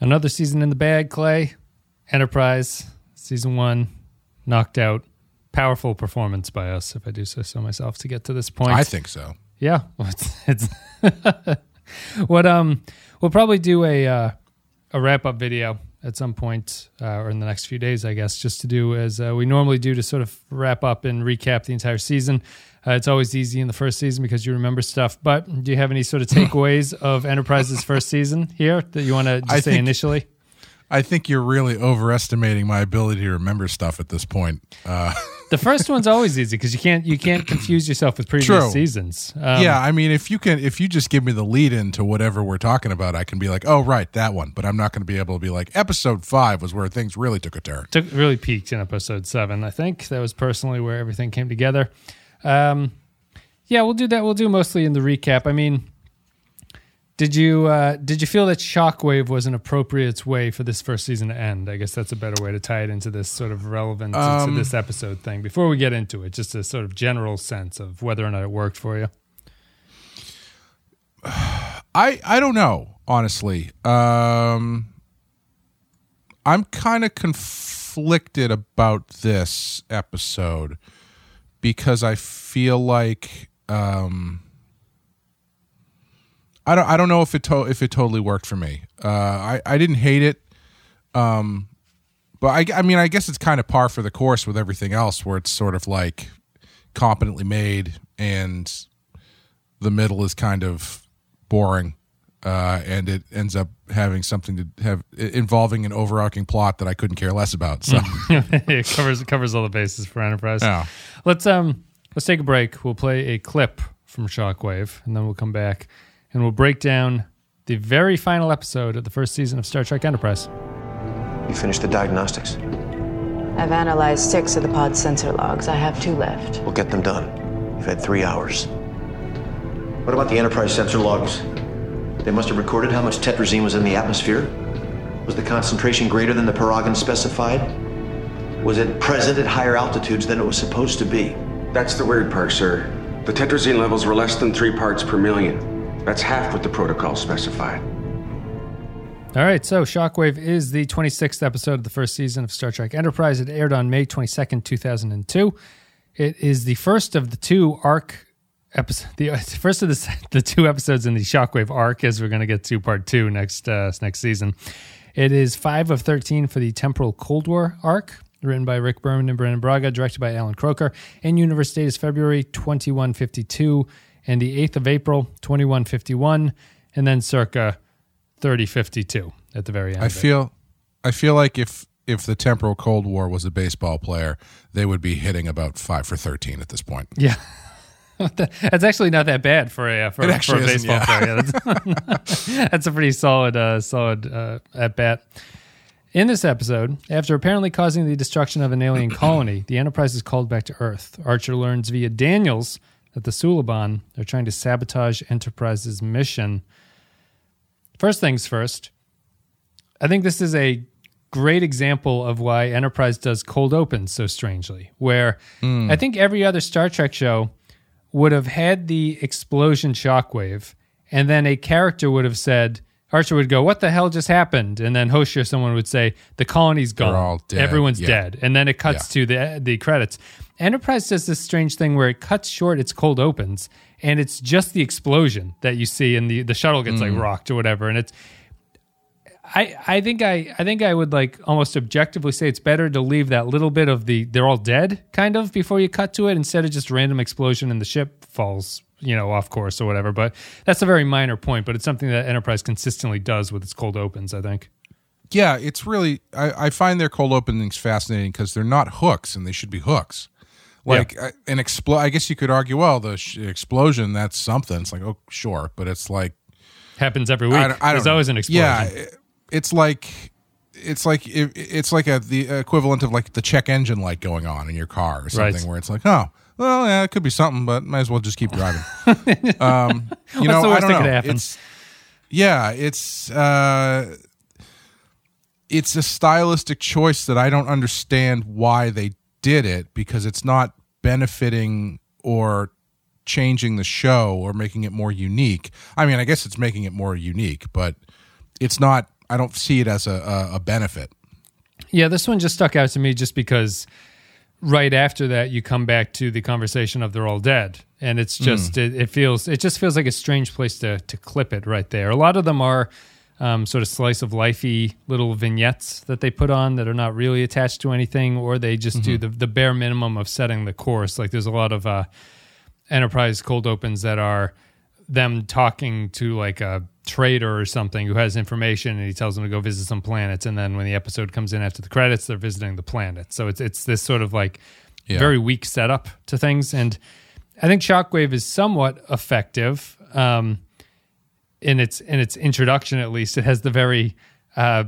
Another season in the bag, Clay. Enterprise, season one, knocked out. Powerful performance by us, if I do say so myself, to get to this point. I think so. Yeah, it's, it's what um we'll probably do a uh, a wrap up video at some point uh, or in the next few days, I guess, just to do as uh, we normally do to sort of wrap up and recap the entire season. Uh, it's always easy in the first season because you remember stuff. But do you have any sort of takeaways of Enterprise's first season here that you want to say think- initially? I think you're really overestimating my ability to remember stuff at this point. Uh, The first one's always easy because you can't you can't confuse yourself with previous True. seasons. Um, yeah, I mean, if you can, if you just give me the lead into whatever we're talking about, I can be like, oh, right, that one. But I'm not going to be able to be like, episode five was where things really took a turn. took really peaked in episode seven. I think that was personally where everything came together. Um, yeah, we'll do that. We'll do mostly in the recap. I mean, did you uh, did you feel that Shockwave was an appropriate way for this first season to end? I guess that's a better way to tie it into this sort of relevant to- Um, to this episode thing. Before we get into it, just a sort of general sense of whether or not it worked for you. I I don't know honestly. Um, I'm kind of conflicted about this episode because I feel like um, I don't I don't know if it to- if it totally worked for me. Uh, I I didn't hate it. Um, but I I mean I guess it's kind of par for the course with everything else where it's sort of like competently made and the middle is kind of boring uh, and it ends up having something to have involving an overarching plot that I couldn't care less about. So it covers it covers all the bases for Enterprise. Yeah. Let's um let's take a break. We'll play a clip from Shockwave, and then we'll come back and we'll break down the very final episode of the first season of Star Trek Enterprise. You finished the diagnostics? I've analyzed six of the pod sensor logs. I have two left. We'll get them done. You've had three hours. What about the Enterprise sensor logs? They must have recorded how much tetrazine was in the atmosphere. Was the concentration greater than the paragon specified? Was it present at higher altitudes than it was supposed to be? That's the weird part, sir. The tetrazine levels were less than three parts per million. That's half what the protocol specified. All right, so Shockwave is the 26th episode of the first season of Star Trek Enterprise. It aired on May 22nd, 2002. It is the first of the two arc episode, the first of the, the two episodes in the Shockwave arc, as we're going to get to part two next uh, next season. It is five of 13 for the Temporal Cold War arc, written by Rick Berman and Brannon Braga, directed by Allan Kroeker. And universe date is February 2152, and the 8th of April 2151, and then circa 3052 at the very end. I feel I feel like if if the temporal Cold War was a baseball player, they would be hitting about five for thirteen at this point. Yeah. That's actually not that bad for a for, It for a baseball yeah. player. Yeah, that's, that's a pretty solid uh, solid uh, at bat. In this episode, after apparently causing the destruction of an alien colony, the Enterprise is called back to Earth. Archer learns via Daniels that the Suliban are trying to sabotage Enterprise's mission. First things first, I think this is a great example of why Enterprise does cold opens so strangely, where I think every other Star Trek show would have had the explosion shockwave, and then a character would have said, Archer would go, What the hell just happened? And then Hoshi or someone would say, The colony's gone. dead." Everyone's Yeah. dead. And then it cuts to the the credits. Enterprise does this strange thing where it cuts short its cold opens, and it's just the explosion that you see, and the, the shuttle gets like mm. rocked or whatever. And it's I, I think I I think I would like almost objectively say it's better to leave that little bit of the they're all dead kind of before you cut to it instead of just random explosion and the ship falls you know off course or whatever. But that's a very minor point, but it's something that Enterprise consistently does with its cold opens. I think. Yeah, it's really I, I find their cold openings fascinating because they're not hooks and they should be hooks. Like I- an explo I guess you could argue, well, the sh- explosion that's something. It's like, oh, sure, but it's like Happens every week. I I There's always an explosion. Yeah, it's like it's like it, it's like a the equivalent of like the check engine light going on in your car or something, Right. where it's like, oh, well, yeah, it could be something, but might as well just keep driving. um, you know, the I don't know. happen? It's yeah, it's uh, it's a stylistic choice that I don't understand why they did it because it's not benefiting or changing the show or making it more unique. I mean, I guess it's making it more unique, but it's not I don't see it as a, a, a benefit. Yeah, this one just stuck out to me just because right after that you come back to the conversation of they're all dead. And it's just it, it feels it just feels like a strange place to to clip it right there. A lot of them are um, sort of slice of lifey little vignettes that they put on that are not really attached to anything or they just do the, the bare minimum of setting the course. Like there's a lot of uh, enterprise cold opens that are them talking to like a trader or something who has information and he tells them to go visit some planets. And then when the episode comes in after the credits they're visiting the planet. So it's it's this sort of like Yeah. very weak setup to things. And i think shockwave is somewhat effective um in its in its introduction at least. It has the very uh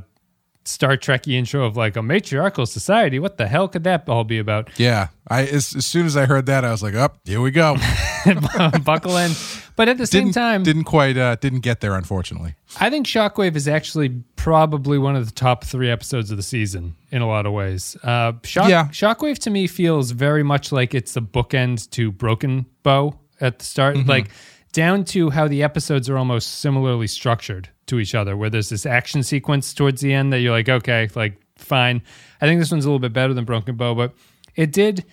star trekky intro of like a matriarchal society what the hell could that all be about Yeah, I as, as soon as I heard that, I was like, "Up, here we go." buckle in but at the same didn't time didn't quite uh, didn't get there, unfortunately. I think Shockwave is actually probably one of the top three episodes of the season in a lot of ways. Uh, Shock, Yeah. Shockwave to me feels very much like it's a bookend to Broken Bow at the start, Mm-hmm. like down to how the episodes are almost similarly structured to each other, where there's this action sequence towards the end that you're like, okay, like fine. I think this one's a little bit better than Broken Bow, but it did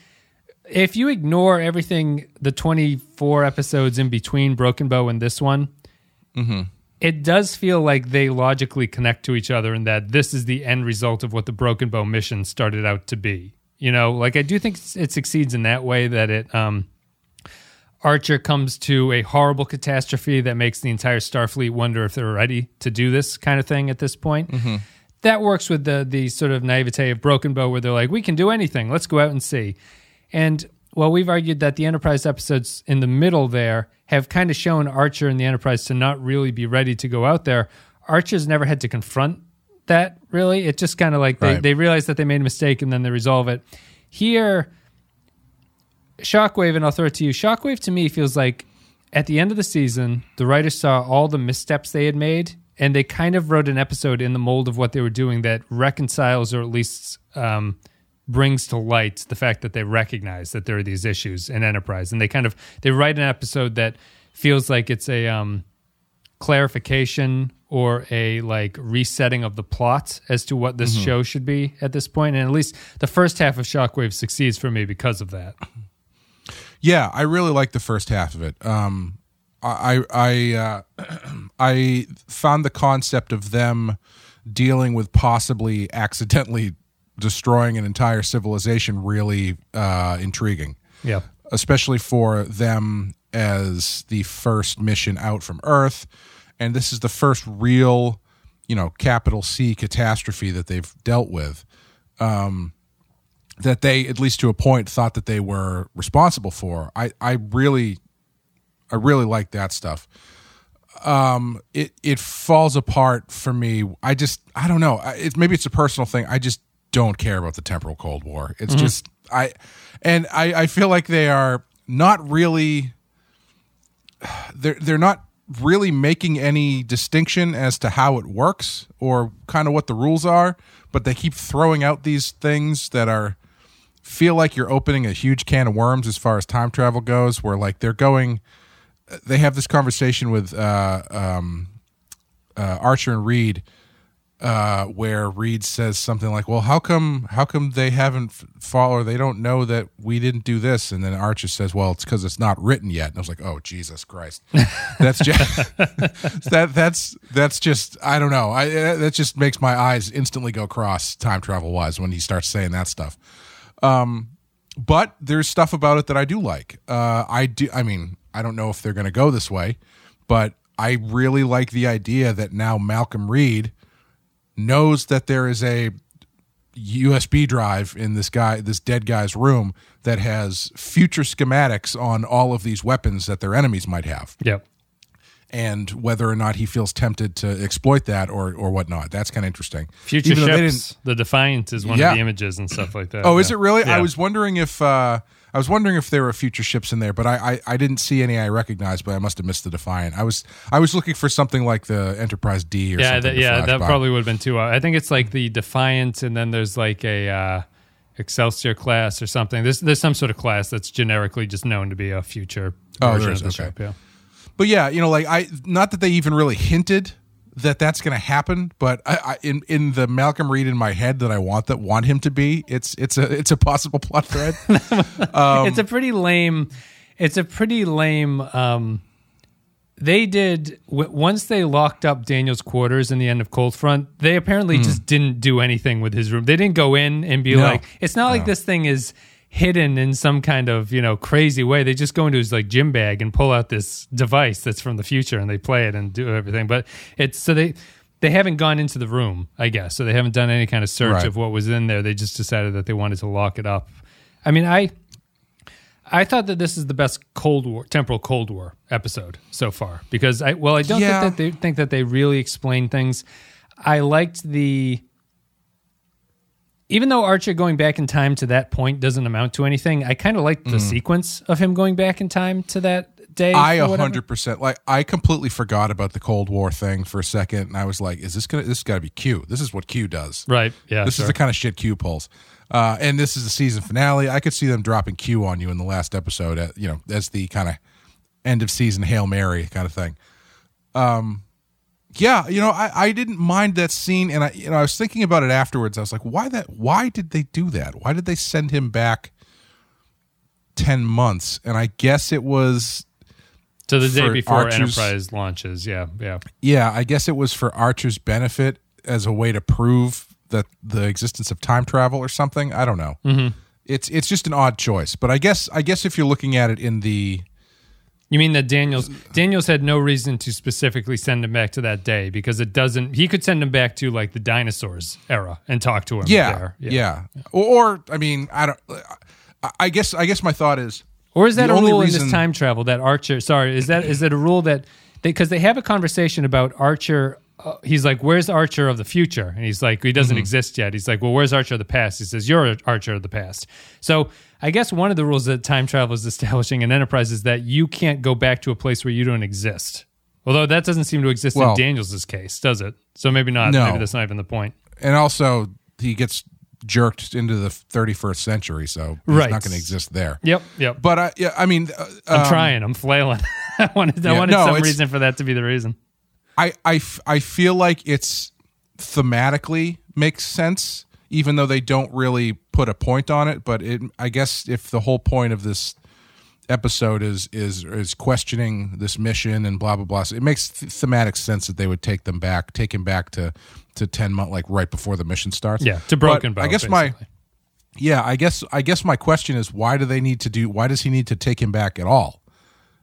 if you ignore everything the 24 episodes in between broken bow and this one it does feel like they logically connect to each other and that this is the end result of what the broken bow mission started out to be you know like i do think it succeeds in that way that it um archer comes to a horrible catastrophe that makes the entire starfleet wonder if they're ready to do this kind of thing at this point. Mm-hmm. That works with the the sort of naivete of broken bow where they're like we can do anything. Let's go out and see. And well we've argued that the enterprise episodes in the middle there have kind of shown archer and the enterprise to not really be ready to go out there archer's never had to confront that really. It just kind of like they, Right. they realize that they made a mistake and then they resolve it. Here Shockwave, and I'll throw it to you. Shockwave to me feels like at the end of the season, the writers saw all the missteps they had made, and they kind of wrote an episode in the mold of what they were doing that reconciles or at least um, brings to light the fact that they recognize that there are these issues in Enterprise, and they kind of they write an episode that feels like it's a um, clarification or a like resetting of the plot as to what this show should be at this point, and at least the first half of Shockwave succeeds for me because of that. Yeah, I really like the first half of it. Um, I I uh, I found the concept of them dealing with possibly accidentally destroying an entire civilization really uh, intriguing. Yeah. especially for them as the first mission out from Earth. And this is the first real, you know, capital C catastrophe that they've dealt with. Um, that they, at least to a point, thought that they were responsible for. I, I really, I really like that stuff. Um, it it falls apart for me. I just, I don't know. I- It, maybe it's a personal thing. I just don't care about the temporal Cold War. It's just I, and I, I feel like they are not really. They're they're not really making any distinction as to how it works or kind of what the rules are, but they keep throwing out these things that are feel like you're opening a huge can of worms as far as time travel goes. Where like they're going, they have this conversation with uh, um, uh, Archer and Reed, uh, where Reed says something like, "Well, how come how come they haven't f- follow or they don't know that we didn't do this?" And then Archer says, "Well, it's because it's not written yet." And I was like, "Oh, Jesus Christ, that's just that that's that's just I don't know. I that just makes my eyes instantly go cross time travel wise when he starts saying that stuff." Um, but there's stuff about it that I do like. Uh, I do. I mean, I don't know if they're going to go this way, but I really like the idea that now Malcolm Reed knows that there is a USB drive in this guy, this dead guy's room that has future schematics on all of these weapons that their enemies might have, Yep. And whether or not he feels tempted to exploit that or or whatnot. That's kind of interesting. Future Even ships. The Defiant is one Yeah. of the images and stuff like that. Oh, is it really? I was wondering if uh, I was wondering if there were future ships in there, but I, I I didn't see any I recognized, but I must have missed the Defiant. I was I was looking for something like the Enterprise D or Yeah, something. that, yeah, that by. probably would have been too. I think it's like the Defiant, and then there's like a uh, Excelsior class or something. There's there's some sort of class that's generically just known to be a future Oh, version there is, of the okay. ship. Yeah. But yeah, you know, like I not that they even really hinted that that's going to happen, but I, I, in in the Malcolm Reed in my head that I want that want him to be, it's it's a it's a possible plot thread. it's a pretty lame. It's a pretty lame. Um, they did w- once they locked up Daniel's quarters in the end of Cold Front. They apparently just didn't do anything with his room. They didn't go in and be No. like, it's not like this thing is hidden in some kind of you know crazy way. They just go into his like gym bag and pull out this device that's from the future and they play it and do everything. But it's so they. They haven't gone into the room, I guess. So they haven't done any kind of search Right. of what was in there. They just decided that they wanted to lock it up. I mean, I I thought that this is the best Cold War, temporal Cold War episode so far because I well, I don't Yeah. think that they think that they really explain things. I liked the even though Archer going back in time to that point doesn't amount to anything. I kind of like the sequence of him going back in time to that day. I a hundred percent like I completely forgot about the Cold War thing for a second, and I was like, "Is this gonna? This got to be Q. This is what Q does. right? Yeah, this sure. is the kind of shit Q pulls." Uh, and this is the season finale. I could see them dropping Q on you in the last episode, at, you know, as the kind of end of season hail mary kind of thing. Um, yeah, you know, I, I didn't mind that scene, and I you know I was thinking about it afterwards. I was like, why that? Why did they do that? Why did they send him back ten months? And I guess it was to the day before Archer's- Enterprise launches. Yeah, yeah. Yeah, I guess it was for Archer's benefit as a way to prove that the existence of time travel or something. I don't know. Mm-hmm. It's it's just an odd choice, but I guess I guess if you're looking at it in the You mean that Daniels Daniels had no reason to specifically send him back to that day because it doesn't. He could send him back to like the dinosaurs era and talk to him. yeah there. yeah, Or, or I mean I don't. I- guess I guess my thought is Or is that a rule in this time travel that Archer? Sorry, is that is that a rule that because they, have a conversation about Archer? Uh, he's like, "Where's Archer of the future?" And he's like, "He doesn't Mm-hmm. exist yet." He's like, "Well, where's Archer of the past?" He says, "You're Archer of the past." So I guess one of the rules that time travel is establishing in Enterprise is that you can't go back to a place where you don't exist. Although that doesn't seem to exist Well- in Daniels' case, does it? So maybe not. No. Maybe that's not even the point. and also he gets jerked into the 31st century, so he's Right. not going to exist there. Yep. Yep. But I, yeah, I mean, uh, I'm um, trying. I'm flailing. I wanted. I Yeah, wanted no, some reason for that to be the reason. I, I, f- I feel like it's thematically makes sense, even though they don't really put a point on it. But it, I guess, if the whole point of this episode is is is questioning this mission and blah blah blah, so it makes th- thematic sense that they would take them back, take him back to to ten months, like right before the mission starts. Yeah, to Broken Bow. I guess my yeah, I guess I guess my question is why do they need to do? Why does he need to take him back at all?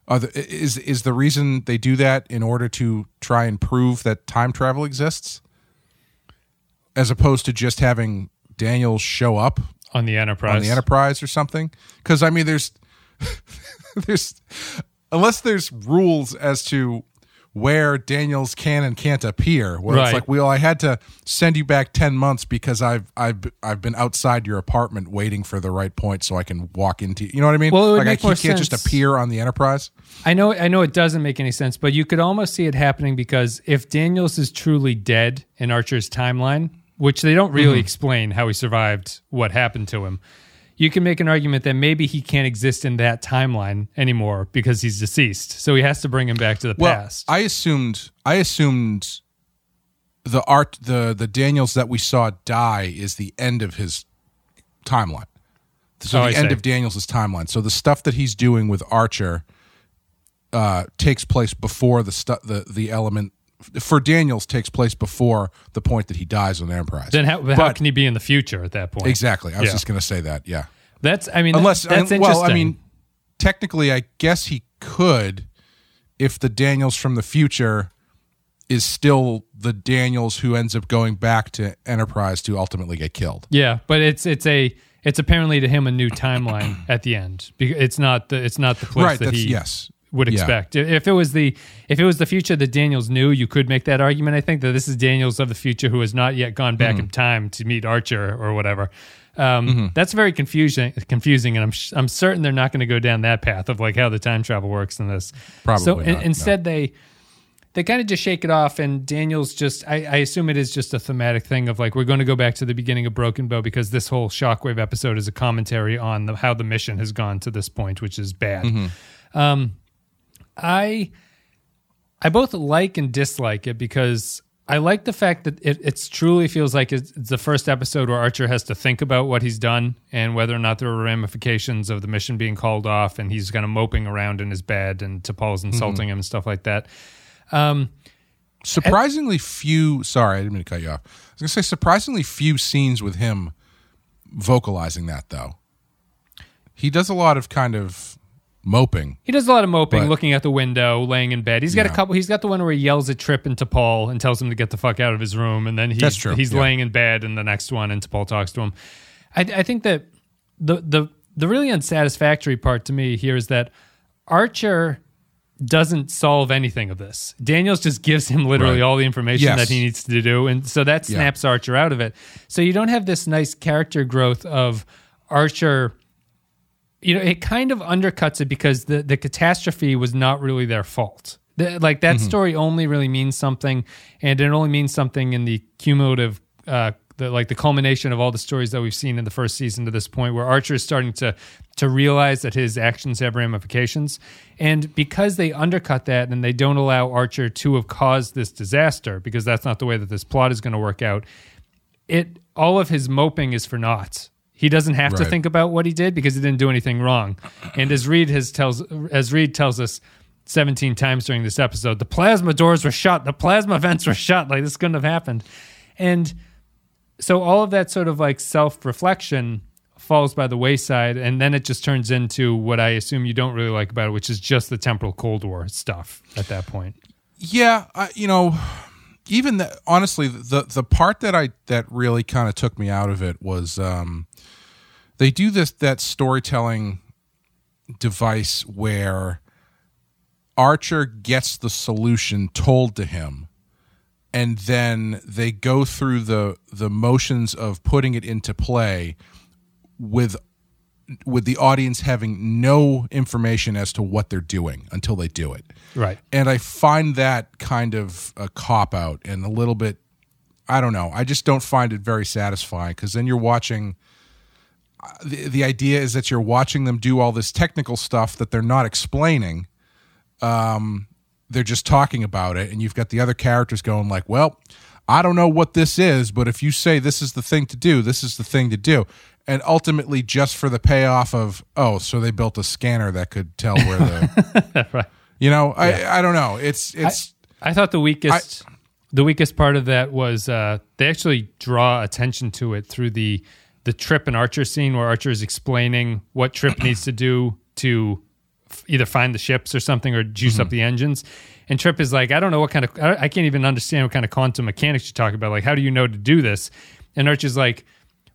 Are the, is is the reason they do that in order to try and prove that time travel exists, as opposed to just having Daniel show up on the Enterprise. on the Enterprise or something? Because I mean, there's there's unless there's rules as to where Daniels can and can't appear. Where Right. it's like, well, I had to send you back ten months because I've I've I've been outside your apartment waiting for the right point so I can walk into. You You know what I mean? Well, it would like make I can't just appear on the Enterprise. I know. I know it doesn't make any sense, but you could almost see it happening because if Daniels is truly dead in Archer's timeline, which they don't really explain how he survived what happened to him, you can make an argument that maybe he can't exist in that timeline anymore because he's deceased. So he has to bring him back to the Well, past. I assumed I assumed the art the the Daniels that we saw die is the end of his timeline. So Oh, the end of Daniels' timeline. So the stuff that he's doing with Archer uh, takes place before the stu- the the element for Daniels takes place before the point that he dies on Enterprise. then how, how But- can he be in the future at that point? exactly. I was Yeah. just going to say that. Yeah. That's. I mean, Unless that's interesting. well, I mean, technically, I guess he could if the Daniels from the future is still the Daniels who ends up going back to Enterprise to ultimately get killed. Yeah, but it's it's a it's apparently to him a new timeline at the end. Because it's not the it's not the place Right, that that's- he yes. Would Yeah. expect. If it was the if it was the future that Daniels knew, you could make that argument. I think that this is Daniels of the future who has not yet gone back Mm-hmm. in time to meet Archer or whatever. Um, That's very confusing. Confusing, and I'm I'm certain they're not going to go down that path of like how the time travel works in this. Probably So not, in- no. instead, they they kind of just shake it off and daniel's just I, I assume it is just a thematic thing of like we're going to go back to the beginning of broken bow because this whole shockwave episode is a commentary on the, how the mission has gone to this point which is bad Mm-hmm. um, i I both like and dislike it because I like the fact that it it's truly feels like it's, it's the first episode where Archer has to think about what he's done and whether or not there are ramifications of the mission being called off, and he's kind of moping around in his bed, and T'Pol's insulting him and stuff like that. Um, Surprisingly few. Sorry, I didn't mean to cut you off. I was gonna say surprisingly few scenes with him vocalizing that though. He does a lot of kind of moping. He does a lot of moping, But- looking out the window, laying in bed. He's got a Yeah. couple. He's got the one where he yells at Trip and T'Pol and tells him to get the fuck out of his room, and then he's, That's true, he's yeah. laying in bed in the next one, and T'Pol talks to him. I, I think that the the the really unsatisfactory part to me here is that Archer doesn't solve anything of this. Daniels just gives him literally Right. all the information Yes. that he needs to do, and so that snaps Archer out of it. So you don't have this nice character growth of Archer you know, it kind of undercuts it because the the catastrophe was not really their fault. The- like that story only really means something, and it only means something in the cumulative, uh, the like the culmination of all the stories that we've seen in the first season to this point, where Archer is starting to to realize that his actions have ramifications, and because they undercut that and they don't allow Archer to have caused this disaster, because that's not the way that this plot is going to work out. It all of his moping is for naught. He doesn't have to think about what he did because he didn't do anything wrong. And as Reed has tells as Reed tells us 17 times during this episode, the plasma doors were shut, the plasma vents were shut, like this couldn't have happened. And so all of that sort of like self-reflection falls by the wayside and then it just turns into what I assume you don't really like about it, which is just the temporal cold war stuff at that point. Yeah, I, you know, even that. Honestly, the the part that I that really kind of took me out of it was um, they do this that storytelling device where Archer gets the solution told to him, and then they go through the the motions of putting it into play with with the audience having no information as to what they're doing until they do it Right. and I find that kind of a cop out and a little bit. I don't know. I just don't find it very satisfying because then you're watching. uh, The, the idea is that you're watching them do all this technical stuff that they're not explaining. Um, they're just talking about it, and you've got the other characters going like, "Well, I don't know what this is, but if you say this is the thing to do, this is the thing to do." And ultimately, just for the payoff of, oh, so they built a scanner that could tell where the right. you know, I I don't know. It's it's I thought the weakest the weakest part of that was uh, they actually draw attention to it through the the Trip and Archer scene where Archer is explaining what Trip needs to do to f- either find the ships or something or juice up the engines. And Trip is like, I don't know what kind of I I can't even understand what kind of quantum mechanics you're talking about. Like, how do you know to do this? And Archer's like,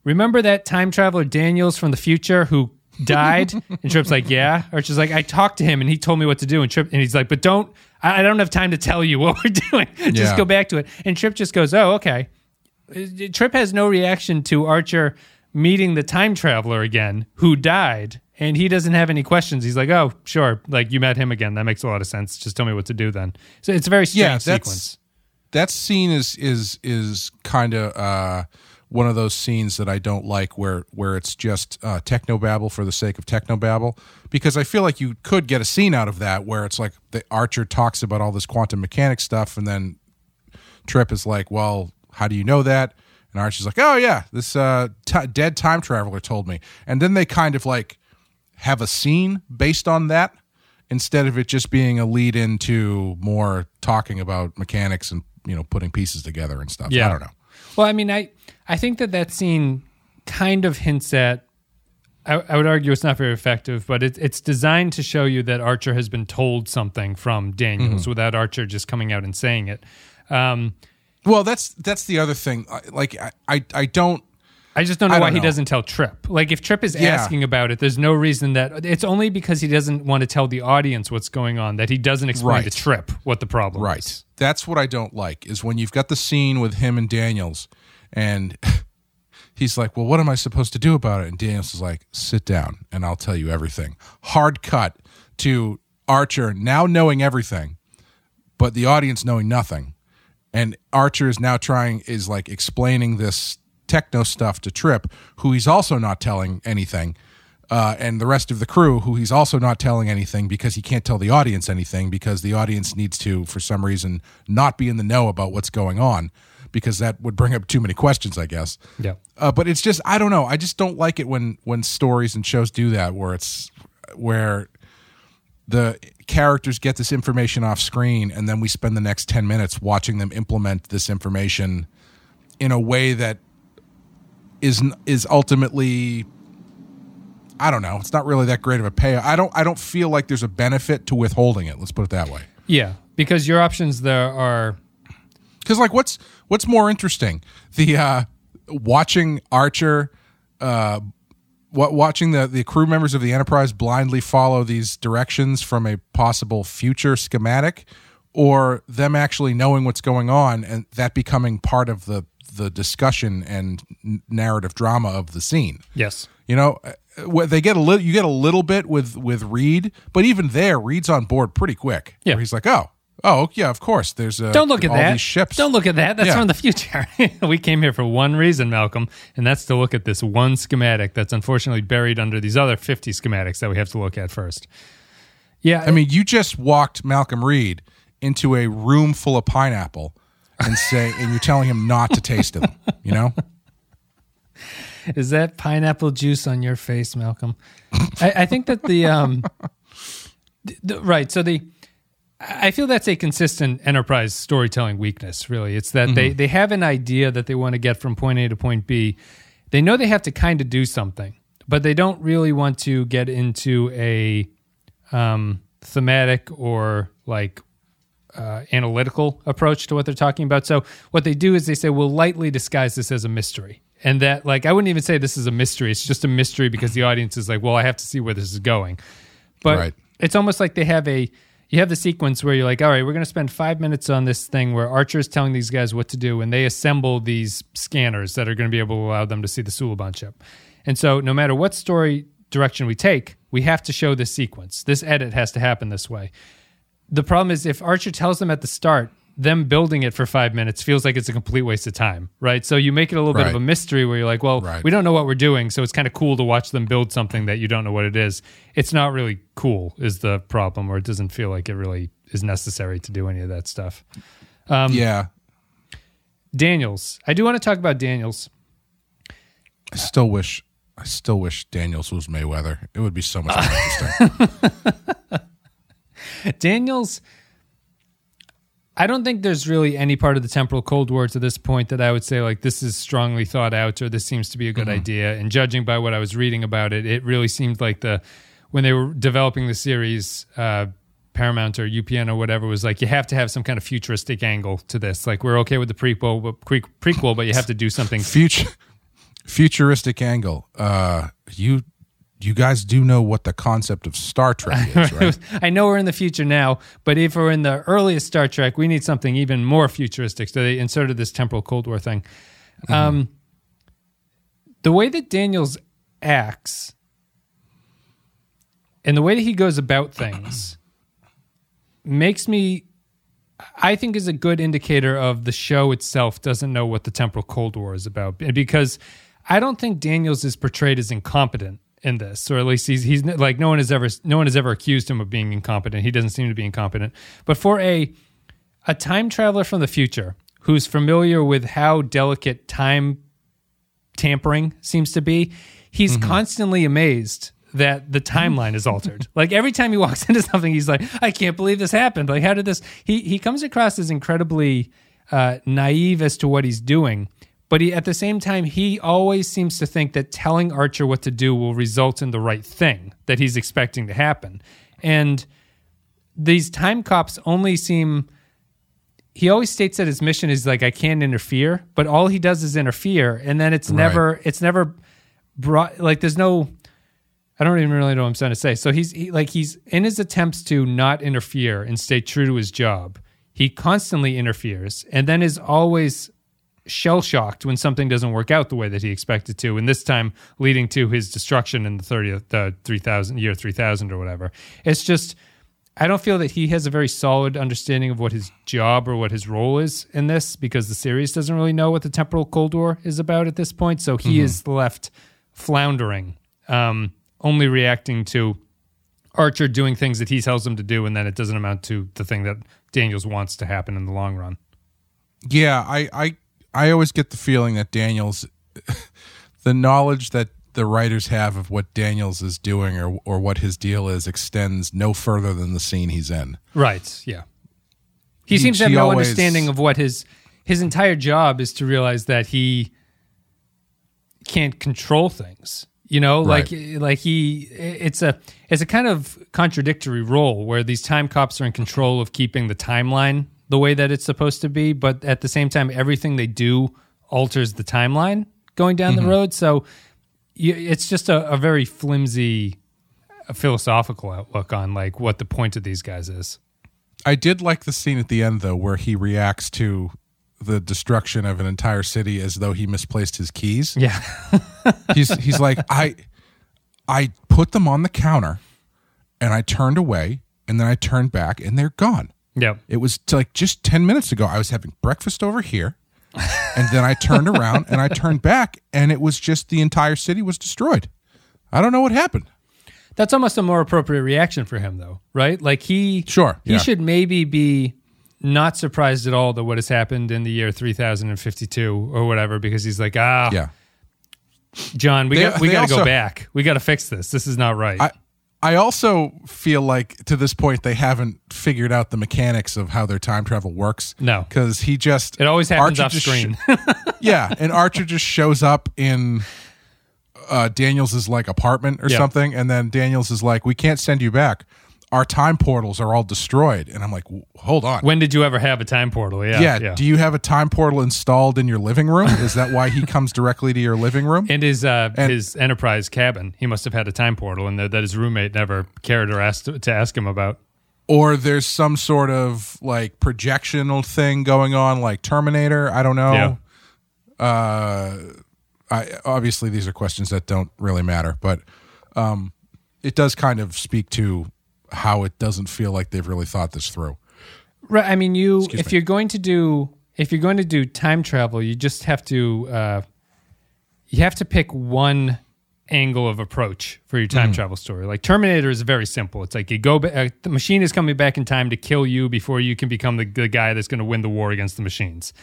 remember that time traveler Daniels from the future who died? and Trip's like, yeah. Archer's like, I talked to him and he told me what to do. And Trip and he's like, but don't. I I don't have time to tell you what we're doing. just Yeah. go back to it. And Trip just goes, oh, okay. Uh, Trip has no reaction to Archer meeting the time traveler again who died. And he doesn't have any questions. He's like, "Oh, sure. Like you met him again. That makes a lot of sense. Just tell me what to do then." So it's a very strange yeah, sequence. that scene is is is kind of uh, one of those scenes that I don't like, where where it's just uh, technobabble for the sake of techno babble Because I feel like you could get a scene out of that where it's like the Archer talks about all this quantum mechanics stuff, and then Trip is like, "Well, how do you know that?" And Archer's like, "Oh yeah, this uh, t- dead time traveler told me." And then they kind of like have a scene based on that instead of it just being a lead into more talking about mechanics and you know putting pieces together and stuff. Yeah. I don't know. Well, I mean, I I think that that scene kind of hints at. I, I would argue it's not very effective, but it, it's designed to show you that Archer has been told something from Daniels without Archer just coming out and saying it. Um, Well, that's that's the other thing. Like I I, I don't. I just don't know I why don't he know. doesn't tell Trip. Like if Trip is Yeah. asking about it, there's no reason that it's only because he doesn't want to tell the audience what's going on that he doesn't explain to Right. Trip what the problem Right. is. That's what I don't like is when you've got the scene with him and Daniels, and he's like, "Well, what am I supposed to do about it?" And Daniels is like, "Sit down, and I'll tell you everything." Hard cut to Archer now knowing everything, but the audience knowing nothing, and Archer is now trying is like explaining this techno stuff to Trip, who he's also not telling anything. uh, and the rest of the crew, who he's also not telling anything because he can't tell the audience anything because the audience needs to, for some reason, not be in the know about what's going on because that would bring up too many questions, I guess. Yeah. Uh, but it's just I don't know. I just don't like it when when stories and shows do that, where it's where the characters get this information off screen, and then we spend the next ten minutes watching them implement this information in a way that is is ultimately I don't know. It's not really that great of a pay. I don't I don't feel like there's a benefit to withholding it. Let's put it that way. Yeah, because your options there are Because like, what's what's more interesting, the uh, watching Archer, uh, what watching the the crew members of the Enterprise blindly follow these directions from a possible future schematic, or them actually knowing what's going on and that becoming part of the the discussion and narrative drama of the scene. yes. You know, uh, they get a little. You get a little bit with with Reed, but even there, Reed's on board pretty quick. Yeah. Where he's like, oh, oh, yeah, of course. There's a, Don't look at all that. these ships. Don't look at that. That's Yeah. from the future. we came here for one reason, Malcolm, and that's to look at this one schematic that's unfortunately buried under these other 50 schematics that we have to look at first. Yeah. I mean, you just walked Malcolm Reed into a room full of pineapple and say, and you're telling him not to taste them. You know, Is that pineapple juice on your face, Malcolm? I, I think that the um, th- the- right. So the I feel that's a consistent enterprise storytelling weakness. Really, it's that they they have an idea that they want to get from point A to point B. They know they have to kind of do something, but they don't really want to get into a um, thematic or like uh, analytical approach to what they're talking about. So what they do is they say, "We'll lightly disguise this as a mystery," and that like I wouldn't even say this is a mystery. It's just a mystery because the audience is like, "Well, I have to see where this is going." But Right. it's almost like they have a you have the sequence where you're like, "All right, we're going to spend five minutes on this thing where Archer is telling these guys what to do, and they assemble these scanners that are going to be able to allow them to see the Suliban ship." And so, no matter what story direction we take, we have to show this sequence. This edit has to happen this way the problem is if Archer tells them at the start, them building it for five minutes feels like it's a complete waste of time, right? So you make it a little bit of a mystery where you're like, well, Right. we don't know what we're doing, so it's kind of cool to watch them build something that you don't know what it is. It's not really cool, is the problem, or it doesn't feel like it really is necessary to do any of that stuff. Um, yeah. Daniels, I do want to talk about Daniels. I still wish, I still wish Daniels was Mayweather. It would be so much more interesting. Daniels, I don't think there's really any part of the temporal Cold War to this point that I would say like this is strongly thought out or this seems to be a good idea. And judging by what I was reading about it, it really seemed like the when they were developing the series, uh, Paramount or UPN or whatever was like you have to have some kind of futuristic angle to this. Like we're okay with the prequel, but pre- prequel, but you have to do something. Future, futuristic angle. Uh, you, you guys do know what the concept of Star Trek is, right? I know we're in the future now, but if we're in the earliest Star Trek, we need something even more futuristic. So they inserted this temporal Cold War thing. Um, the way that Daniels acts and the way that he goes about things makes me, I think, is a good indicator of the show itself doesn't know what the temporal Cold War is about because I don't think Daniels is portrayed as incompetent in this, or at least he's he's like no one has ever no one has ever accused him of being incompetent. He doesn't seem to be incompetent, but for a a time traveler from the future who's familiar with how delicate time tampering seems to be, he's constantly amazed that the timeline is altered. like every time he walks into something, he's like, "I can't believe this happened. Like, how did this?" He he comes across as incredibly uh, naive as to what he's doing, but he at the same time he always seems to think that telling Archer what to do will result in the right thing that he's expecting to happen, and these time cops only seem he always states that his mission is like I can't interfere, but all he does is interfere, and then it's never it's never brought like there's no I don't even really know what I'm trying to say. So he's he, like he's in his attempts to not interfere and stay true to his job. He constantly interferes, and then is always shell shocked when something doesn't work out the way that he expected to, and this time leading to his destruction in the 30th, the 3000 year 3000 or whatever. It's just I don't feel that he has a very solid understanding of what his job or what his role is in this because the series doesn't really know what the temporal Cold War is about at this point. So he is left floundering. Um, only reacting to Archer doing things that he tells him to do, and then it doesn't amount to the thing that Daniels wants to happen in the long run. Yeah, I I I always get the feeling that Daniels the knowledge that the writers have of what Daniels is doing or or what his deal is extends no further than the scene he's in. Right. Yeah. He, He- seems to have no always- understanding of what his his entire job is to realize that he can't control things. You know, like like he it's a it's a kind of contradictory role where these time cops are in control of keeping the timeline the way that it's supposed to be, but at the same time everything they do alters the timeline going down the road. So it's just a, a very flimsy uh, philosophical outlook on like what the point of these guys is. I did like the scene at the end though where he reacts to the destruction of an entire city as though he misplaced his keys. Yeah. he's he's like I I put them on the counter and I turned away and then I turned back and they're gone. Yep. It was like just 10 minutes ago I was having breakfast over here and then I turned around and I turned back and it was just the entire city was destroyed. I don't know what happened. That's almost a more appropriate reaction for him, though, right? Like he, Sure, he yeah. should maybe be not surprised at all that what has happened in the year 3052 or whatever, because he's like, ah, Yeah. John, we They- got we got to go back. We got to fix this. This is not right. I I also feel like to this point they haven't figured out the mechanics of how their time travel works. No. because he just it always happens Archer off screen. sh- yeah, and Archer just shows up in uh, Daniels' like apartment or Yeah. something, and then Daniels is like, "We can't send you back. Our time portals are all destroyed." And I'm like, "Hold on." when did you ever have a time portal? Yeah, yeah, yeah. do you have a time portal installed in your living room? Is that why he comes directly to your living room? And his uh, And- his enterprise cabin, he must have had a time portal, and that his roommate never cared or asked to, to ask him about. or there's some sort of like projectional thing going on like terminator i don't know uh i obviously these are questions that don't really matter but um it does kind of speak to how it doesn't feel like they've really thought this through Right. I mean, you if me. you're going to do if you're going to do time travel, you just have to uh, you have to pick one angle of approach for your Mm-hmm. time travel story. Like Terminator is very simple. It's like you go ba- uh, the machine is coming back in time to kill you before you can become the, the guy that's going to win the war against the machines.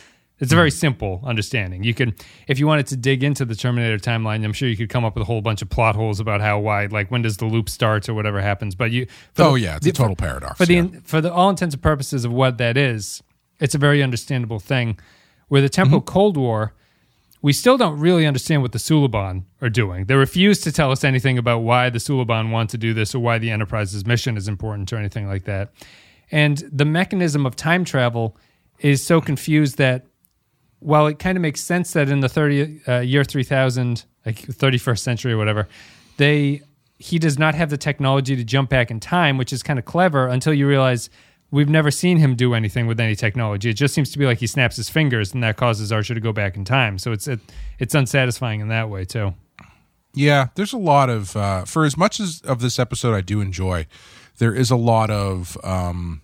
It's a very Mm-hmm. simple understanding. You can, if you wanted to dig into the Terminator timeline, I'm sure you could come up with a whole bunch of plot holes about how why, like when does the loop start or whatever happens. But you, for oh the- yeah it's a the- total paradox for the yeah. for the all intents and purposes of what that is, it's a very understandable thing. Where the temporal Mm-hmm. Cold War, we still don't really understand what the Suliban are doing. They refuse to tell us anything about why the Suliban want to do this or why the Enterprise's mission is important or anything like that. And the mechanism of time travel is so confused that while it kind of makes sense that in the 30 uh, year 3000 like 31st century or whatever they he does not have the technology to jump back in time which is kind of clever until you realize we've never seen him do anything with any technology. It just seems to be like he snaps his fingers and that causes archer to go back in time. So it's it, it's unsatisfying in that way too. Yeah, there's a lot of uh, for as much as of this episode I do enjoy, there is a lot of um,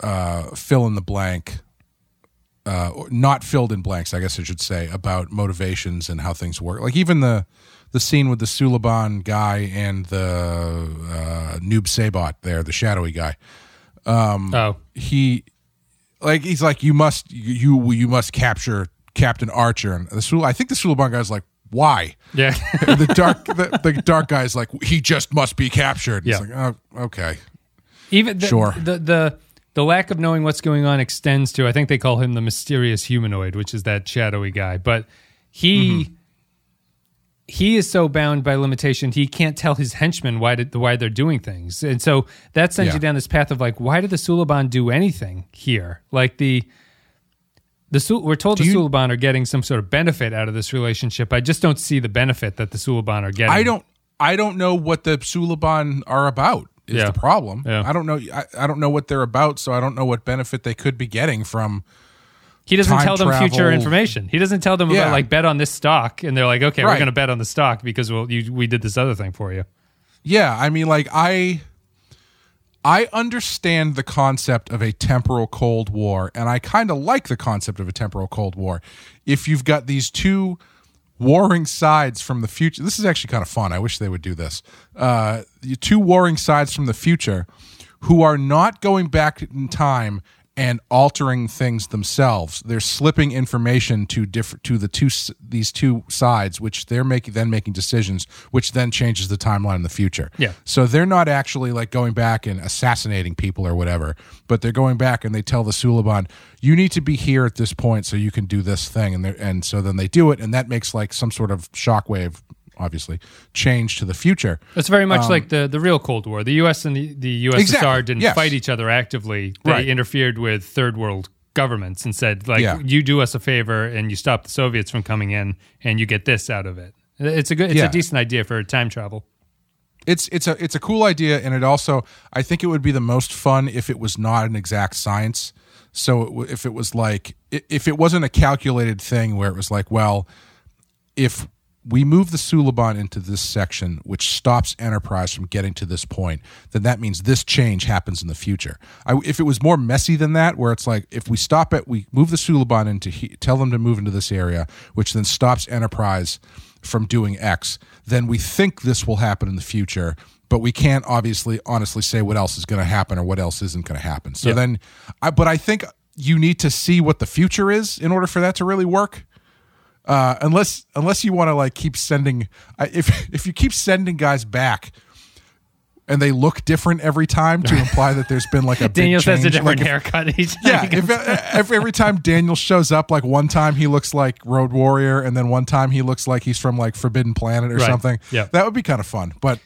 uh, fill in the blank, uh, not filled in blanks, I guess I should say, about motivations and how things work. Like even the the scene with the Suliban guy and the uh, Noob Saibot there, the shadowy guy. Um, oh He like he's like you must you you must capture Captain Archer and the Sul- I think the Suliban guy's like why yeah the dark the, the dark guy's like he just must be captured. It's Yeah. like oh okay. even the, Sure. the the the lack of knowing what's going on extends to I think they call him the mysterious humanoid, which is that shadowy guy. But he Mm-hmm. he is so bound by limitation he can't tell his henchmen why did, why they're doing things, and so that sends Yeah. you down this path of like why did the Suliban do anything here? Like the the Sul- we're told the you- Suliban are getting some sort of benefit out of this relationship. I just don't see the benefit that the Suliban are getting. I don't I don't know what the Suliban are about. Is Yeah. the problem? Yeah. I don't know. I, I don't know what they're about, so I don't know what benefit they could be getting from. He doesn't tell them future information. He doesn't tell them Yeah. about like bet on this stock, and they're like, okay, we're going to bet on the stock because well, you, we did this other thing for you. Yeah, I mean, like I, I understand the concept of a temporal Cold War, and I kind of like the concept of a temporal Cold War. If you've got these two warring sides from the future. This is actually kind of fun. I wish they would do this. Uh, two warring sides from the future who are not going back in time and altering things themselves. They're slipping information to different to the two these two sides, which they're making then making decisions, which then changes the timeline in the future. Yeah. So they're not actually like going back and assassinating people or whatever, but they're going back and they tell the Suliban, "You need to be here at this point so you can do this thing," and and so then they do it, and that makes like some sort of shockwave, obviously, change to the future. It's very much um, like the, the real Cold War. The U.S. and the, the USSR Exactly, didn't yes. fight each other actively. They Right. interfered with third world governments and said, like, Yeah. you do us a favor and you stop the Soviets from coming in, and you get this out of it. It's a good, it's Yeah. a decent idea for time travel. it's it's a it's a cool idea and it also i think it would be the most fun if it was not an exact science so it, if it was like if it wasn't a calculated thing where it was like well if we move the Suliban into this section, which stops Enterprise from getting to this point, then that means this change happens in the future. I, if it was more messy than that, where it's like if we stop it, we move the Suliban into, he, tell them to move into this area, which then stops Enterprise from doing X, then we think this will happen in the future, but we can't obviously honestly say what else is going to happen or what else isn't going to happen. So Yeah. then, I, but I think you need to see what the future is in order for that to really work uh, unless unless you want to like keep sending if if you keep sending guys back and they look different every time to imply that there's been like a Daniel big has a different Like, if- haircut each time. yeah, if, if every time Daniel shows up, like one time he looks like Road Warrior, and then one time he looks like he's from like Forbidden Planet or Right. something. Yeah. that would be kind of fun. But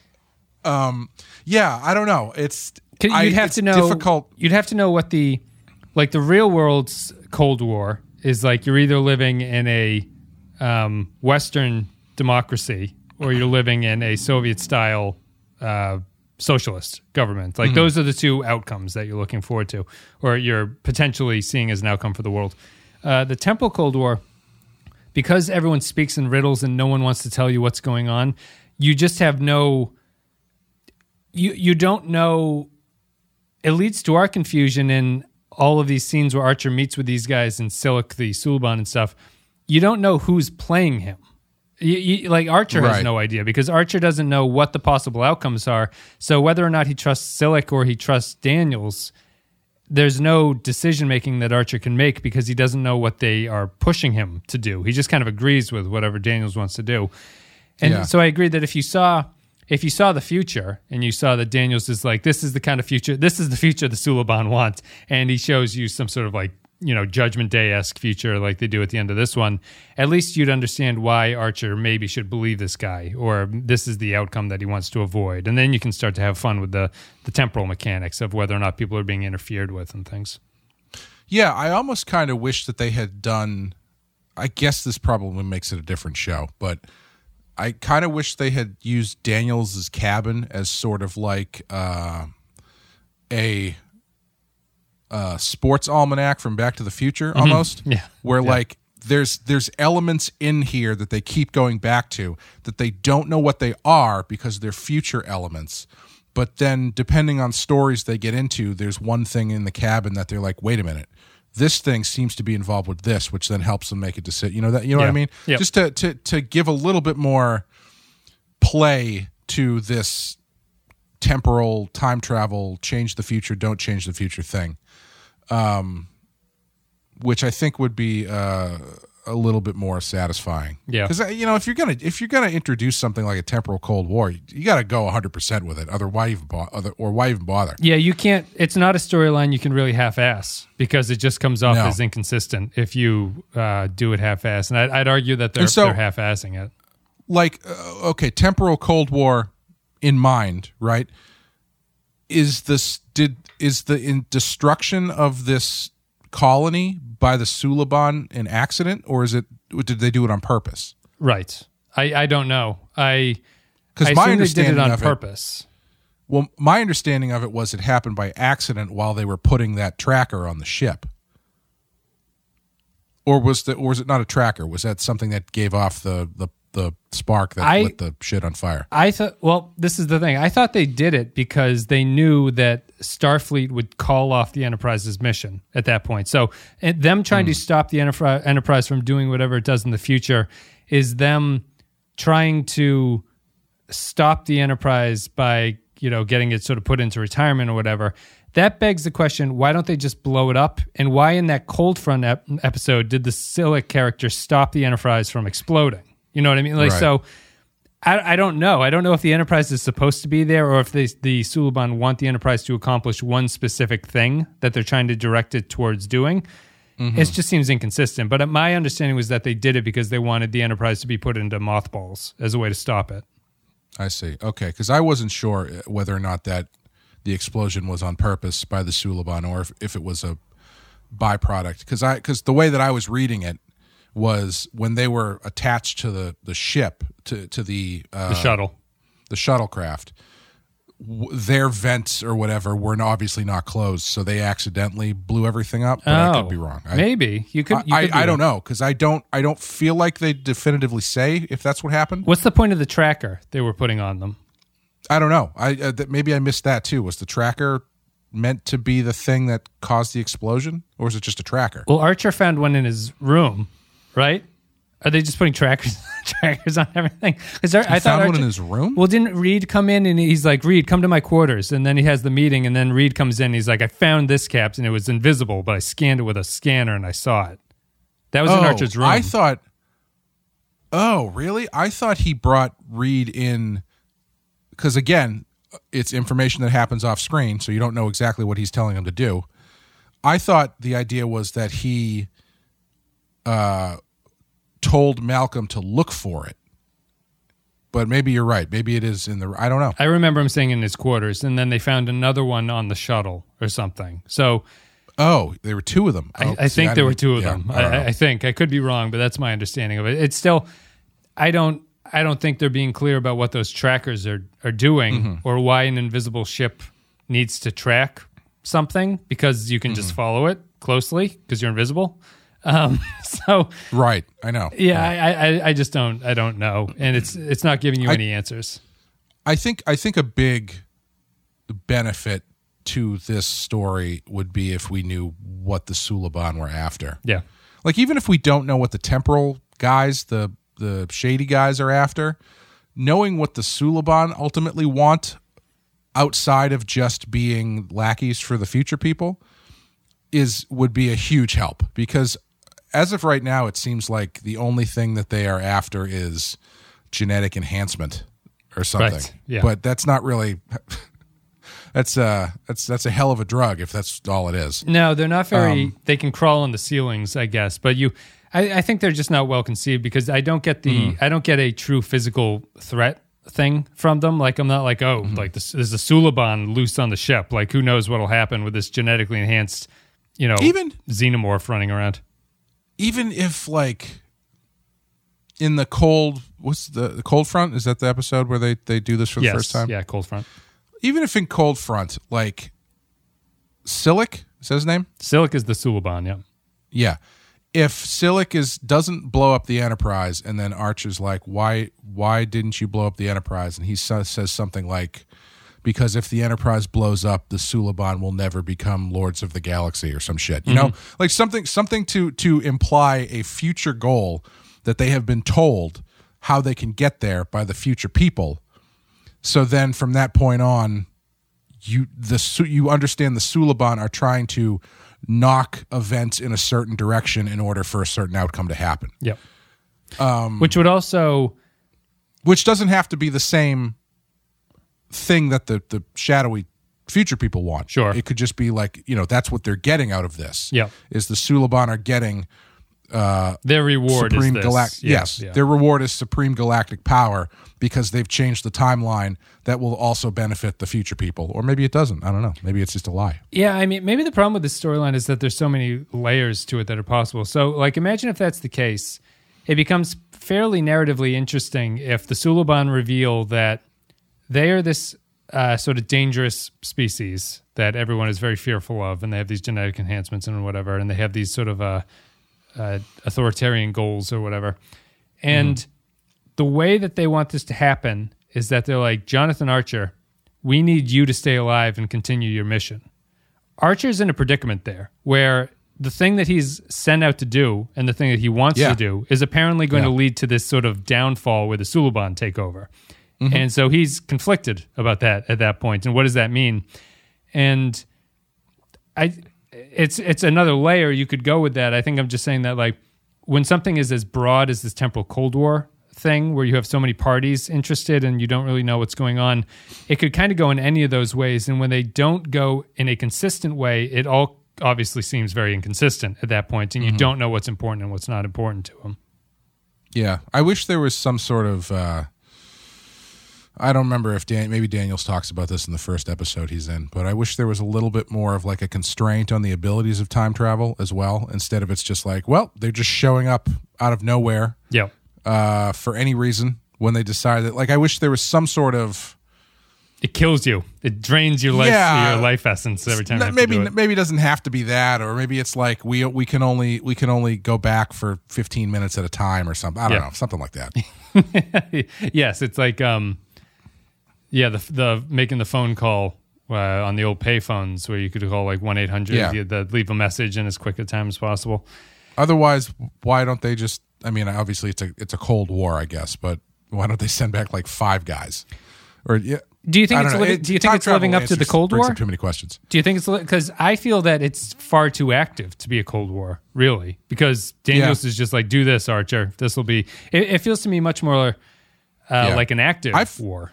um, yeah, I don't know. It's you'd have it's to know difficult. You'd have to know what the like the real world's Cold War is like. You're either living in a um, Western democracy or you're living in a Soviet style uh, socialist government. Mm-hmm. Like those are the two outcomes that you're looking forward to, or you're potentially seeing as an outcome for the world. Uh, the Temporal Cold War, because everyone speaks in riddles and no one wants to tell you what's going on. You just have no. You you don't know it leads to our confusion in all of these scenes where Archer meets with these guys and Silik the Suliban and stuff. You don't know who's playing him. You, you, like Archer has no idea because Archer doesn't know what the possible outcomes are. So whether or not he trusts Silik or he trusts Daniels, there's no decision making that Archer can make because he doesn't know what they are pushing him to do. He just kind of agrees with whatever Daniels wants to do. And Yeah. so I agree that if you saw if you saw the future and you saw that Daniels is like this is the kind of future this is the future the Suliban wants, and he shows you some sort of like you know Judgment Day esque future like they do at the end of this one, at least you'd understand why Archer maybe should believe this guy or this is the outcome that he wants to avoid, and then you can start to have fun with the the temporal mechanics of whether or not people are being interfered with and things. Yeah, I almost kind of wish that they had done. I guess this probably makes it a different show, but I kind of wish they had used Daniels' cabin as sort of like uh, a uh, sports almanac from Back to the Future, almost. Mm-hmm. Yeah. where like there's there's elements in here that they keep going back to that they don't know what they are because they're future elements. But then, depending on stories they get into, there's one thing in the cabin that they're like, "Wait a minute, this thing seems to be involved with this," which then helps them make a decision. You know that you know what I mean? Yep. Just to to to give a little bit more play to this temporal time travel, change the future, don't change the future thing, um, which I think would be uh, a little bit more satisfying. Yeah. because you know if you're gonna if you're gonna introduce something like a temporal Cold War, you, you got to go 100 percent with it. Other why even bo- other or why even bother? Yeah, you can't. It's not a storyline you can really half-ass because it just comes off No. as inconsistent if you uh, do it half-ass. And I'd, I'd argue that they're, so- they're half-assing it. like uh, okay temporal cold war in mind right is this did is the in destruction of this colony by the Suliban an accident or is it did they do it on purpose Right. I, I don't know. I because my assume they did understanding it on of purpose. it well my understanding of it was it happened by accident while they were putting that tracker on the ship or was the or was it not a tracker was that something that gave off the the the spark that I- lit the shit on fire I thought. Well, this is the thing. I thought they did it because they knew that Starfleet would call off the Enterprise's mission at that point. So, them trying to hmm. stop the Enterprise from doing whatever it does in the future is them trying to stop the Enterprise by, you know, getting it sort of put into retirement or whatever. That begs the question why don't they just blow it up? And why in that Cold Front ep- episode did the Silik character stop the Enterprise from exploding? You know what I mean? Like, Right. so I, I don't know. I don't know if the Enterprise is supposed to be there or if they, the Suliban want the Enterprise to accomplish one specific thing that they're trying to direct it towards doing. It just seems inconsistent. But my understanding was that they did it because they wanted the Enterprise to be put into mothballs as a way to stop it. I see. Okay, because I wasn't sure uh, whether or not that the explosion was on purpose by the Suliban or if, if it was a byproduct. Because I because the way that I was reading it was when they were attached to the the ship to to the uh, The shuttle. the shuttlecraft. w- Their vents or whatever were obviously not closed, so they accidentally blew everything up. But I could be wrong. I, Oh, Maybe you could. You I, could I, I don't know because I don't I don't feel like they definitively say if that's what happened. What's the point of the tracker they were putting on them? I don't know. I uh, th- maybe I missed that too. Was the tracker meant to be the thing that caused the explosion, or was it just a tracker? Well, Archer found one in his room, right? Are they just putting trackers trackers on everything? Because I thought found one in his room? Well, didn't Reed come in and he's like, Reed, come to my quarters, and then he has the meeting, and then Reed comes in, and he's like, I found this caps, and It was invisible, but I scanned it with a scanner and I saw it. That was in oh, Archer's room. Oh, I thought. Oh, really? I thought he brought Reed in because again, it's information that happens off screen, so you don't know exactly what he's telling him to do. I thought the idea was that he uh, told Malcolm to look for it, but maybe you're right. Maybe it is in the. I don't know. I remember him saying in his quarters, and then they found another one on the shuttle or something. So Oh, there were two of them. I, Oh, I see, think there were two of yeah, them. I. I, I think I could be wrong, but that's my understanding of it. It's still, I don't, I don't think they're being clear about what those trackers are are doing Mm-hmm. or why an invisible ship needs to track something because you can Mm-hmm. just follow it closely because you're invisible. Um, so right. I know. yeah, I, I, I just don't, I don't know, and it's it's not giving you any answers. I think I think a big benefit to this story would be if we knew what the Suliban were after. Yeah, Like even if we don't know what the temporal guys, the the shady guys are after, knowing what the Suliban ultimately want outside of just being lackeys for the future people is would be a huge help because as of right now it seems like the only thing that they are after is genetic enhancement or something. Right, yeah. But that's not really that's uh that's that's a hell of a drug if that's all it is. No, they're not very. Um, they can crawl on the ceilings, I guess, but you. I, I think they're just not well conceived because I don't get the. Mm-hmm. I don't get a true physical threat thing from them. Like I'm not like, oh, Mm-hmm. like this, there's a Suliban loose on the ship. Like who knows what'll happen with this genetically enhanced, you know, Even- xenomorph running around. Even if like in the cold what's the, the cold front? Is that the episode where they they do this for the yes, first time? Yeah, cold front. even if in cold front like silik is his name? Silik is the Suliban. Yeah, yeah. If silik is doesn't blow up the enterprise and then archer's like why why didn't you blow up the enterprise? And he sa- says something like because if the enterprise blows up the suliban will never become lords of the galaxy or some shit you know? Like something something to to imply a future goal that they have been told how they can get there by the future people. So then from that point on you the you understand the Suliban are trying to knock events in a certain direction in order for a certain outcome to happen, yep. Um, Which would also which doesn't have to be the same thing that the the shadowy future people want. Sure. it could just be like you know that's what they're getting out of this. Yeah. is the Suliban are getting uh, their reward supreme is. Yeah, yes, yeah. their reward is supreme galactic power because they've changed the timeline that will also benefit the future people, or maybe it doesn't. I don't know. Maybe it's just a lie. Yeah, I mean, maybe the problem with this storyline is that there's so many layers to it that are possible. So, like, imagine if that's the case, it becomes fairly narratively interesting if the Suliban reveal that they are this uh, sort of dangerous species that everyone is very fearful of, and they have these genetic enhancements and whatever, and they have these sort of uh, uh, authoritarian goals or whatever. And the way that they want this to happen is that they're like, Jonathan Archer, we need you to stay alive and continue your mission. Archer's in a predicament there where the thing that he's sent out to do and the thing that he wants Yeah. to do is apparently going to lead to this sort of downfall where the Suliban take over. Mm-hmm. And so he's conflicted about that at that point. And what does that mean? And I it's it's another layer you could go with that. I think I'm just saying that like when something is as broad as this temporal Cold War thing where you have so many parties interested and you don't really know what's going on, it could kind of go in any of those ways. And when they don't go in a consistent way, it all obviously seems very inconsistent at that point, and you don't know what's important and what's not important to them. Yeah, I wish there was some sort of. Uh, I don't remember if Dan, maybe Daniels talks about this in the first episode he's in, but I wish there was a little bit more of like a constraint on the abilities of time travel as well. Instead of it's just like, well, they're just showing up out of nowhere Yeah. uh, for any reason when they decide that. Like, I wish there was some sort of It kills you. It drains your life, Yeah. your life essence every time. you N- have maybe it. maybe it doesn't have to be that, or maybe it's like we we can only we can only go back for fifteen minutes at a time or something. I don't Yeah. know, something like that. yes, it's like um, yeah, the the making the phone call uh, on the old payphones where you could call like one eight hundred, Yeah. the leave a message in as quick a time as possible. Otherwise, why don't they just? I mean, obviously it's a it's a Cold War, I guess, but why don't they send back like five guys? Or yeah, Do you think it's don't living, It- do you think it's living up to the Cold War? up Too many questions. Do you think it's because I feel that it's far too active to be a Cold War, really? Because Daniels is just like, do this, Archer. This will be. It, it feels to me much more uh, Yeah. like an active I've- war.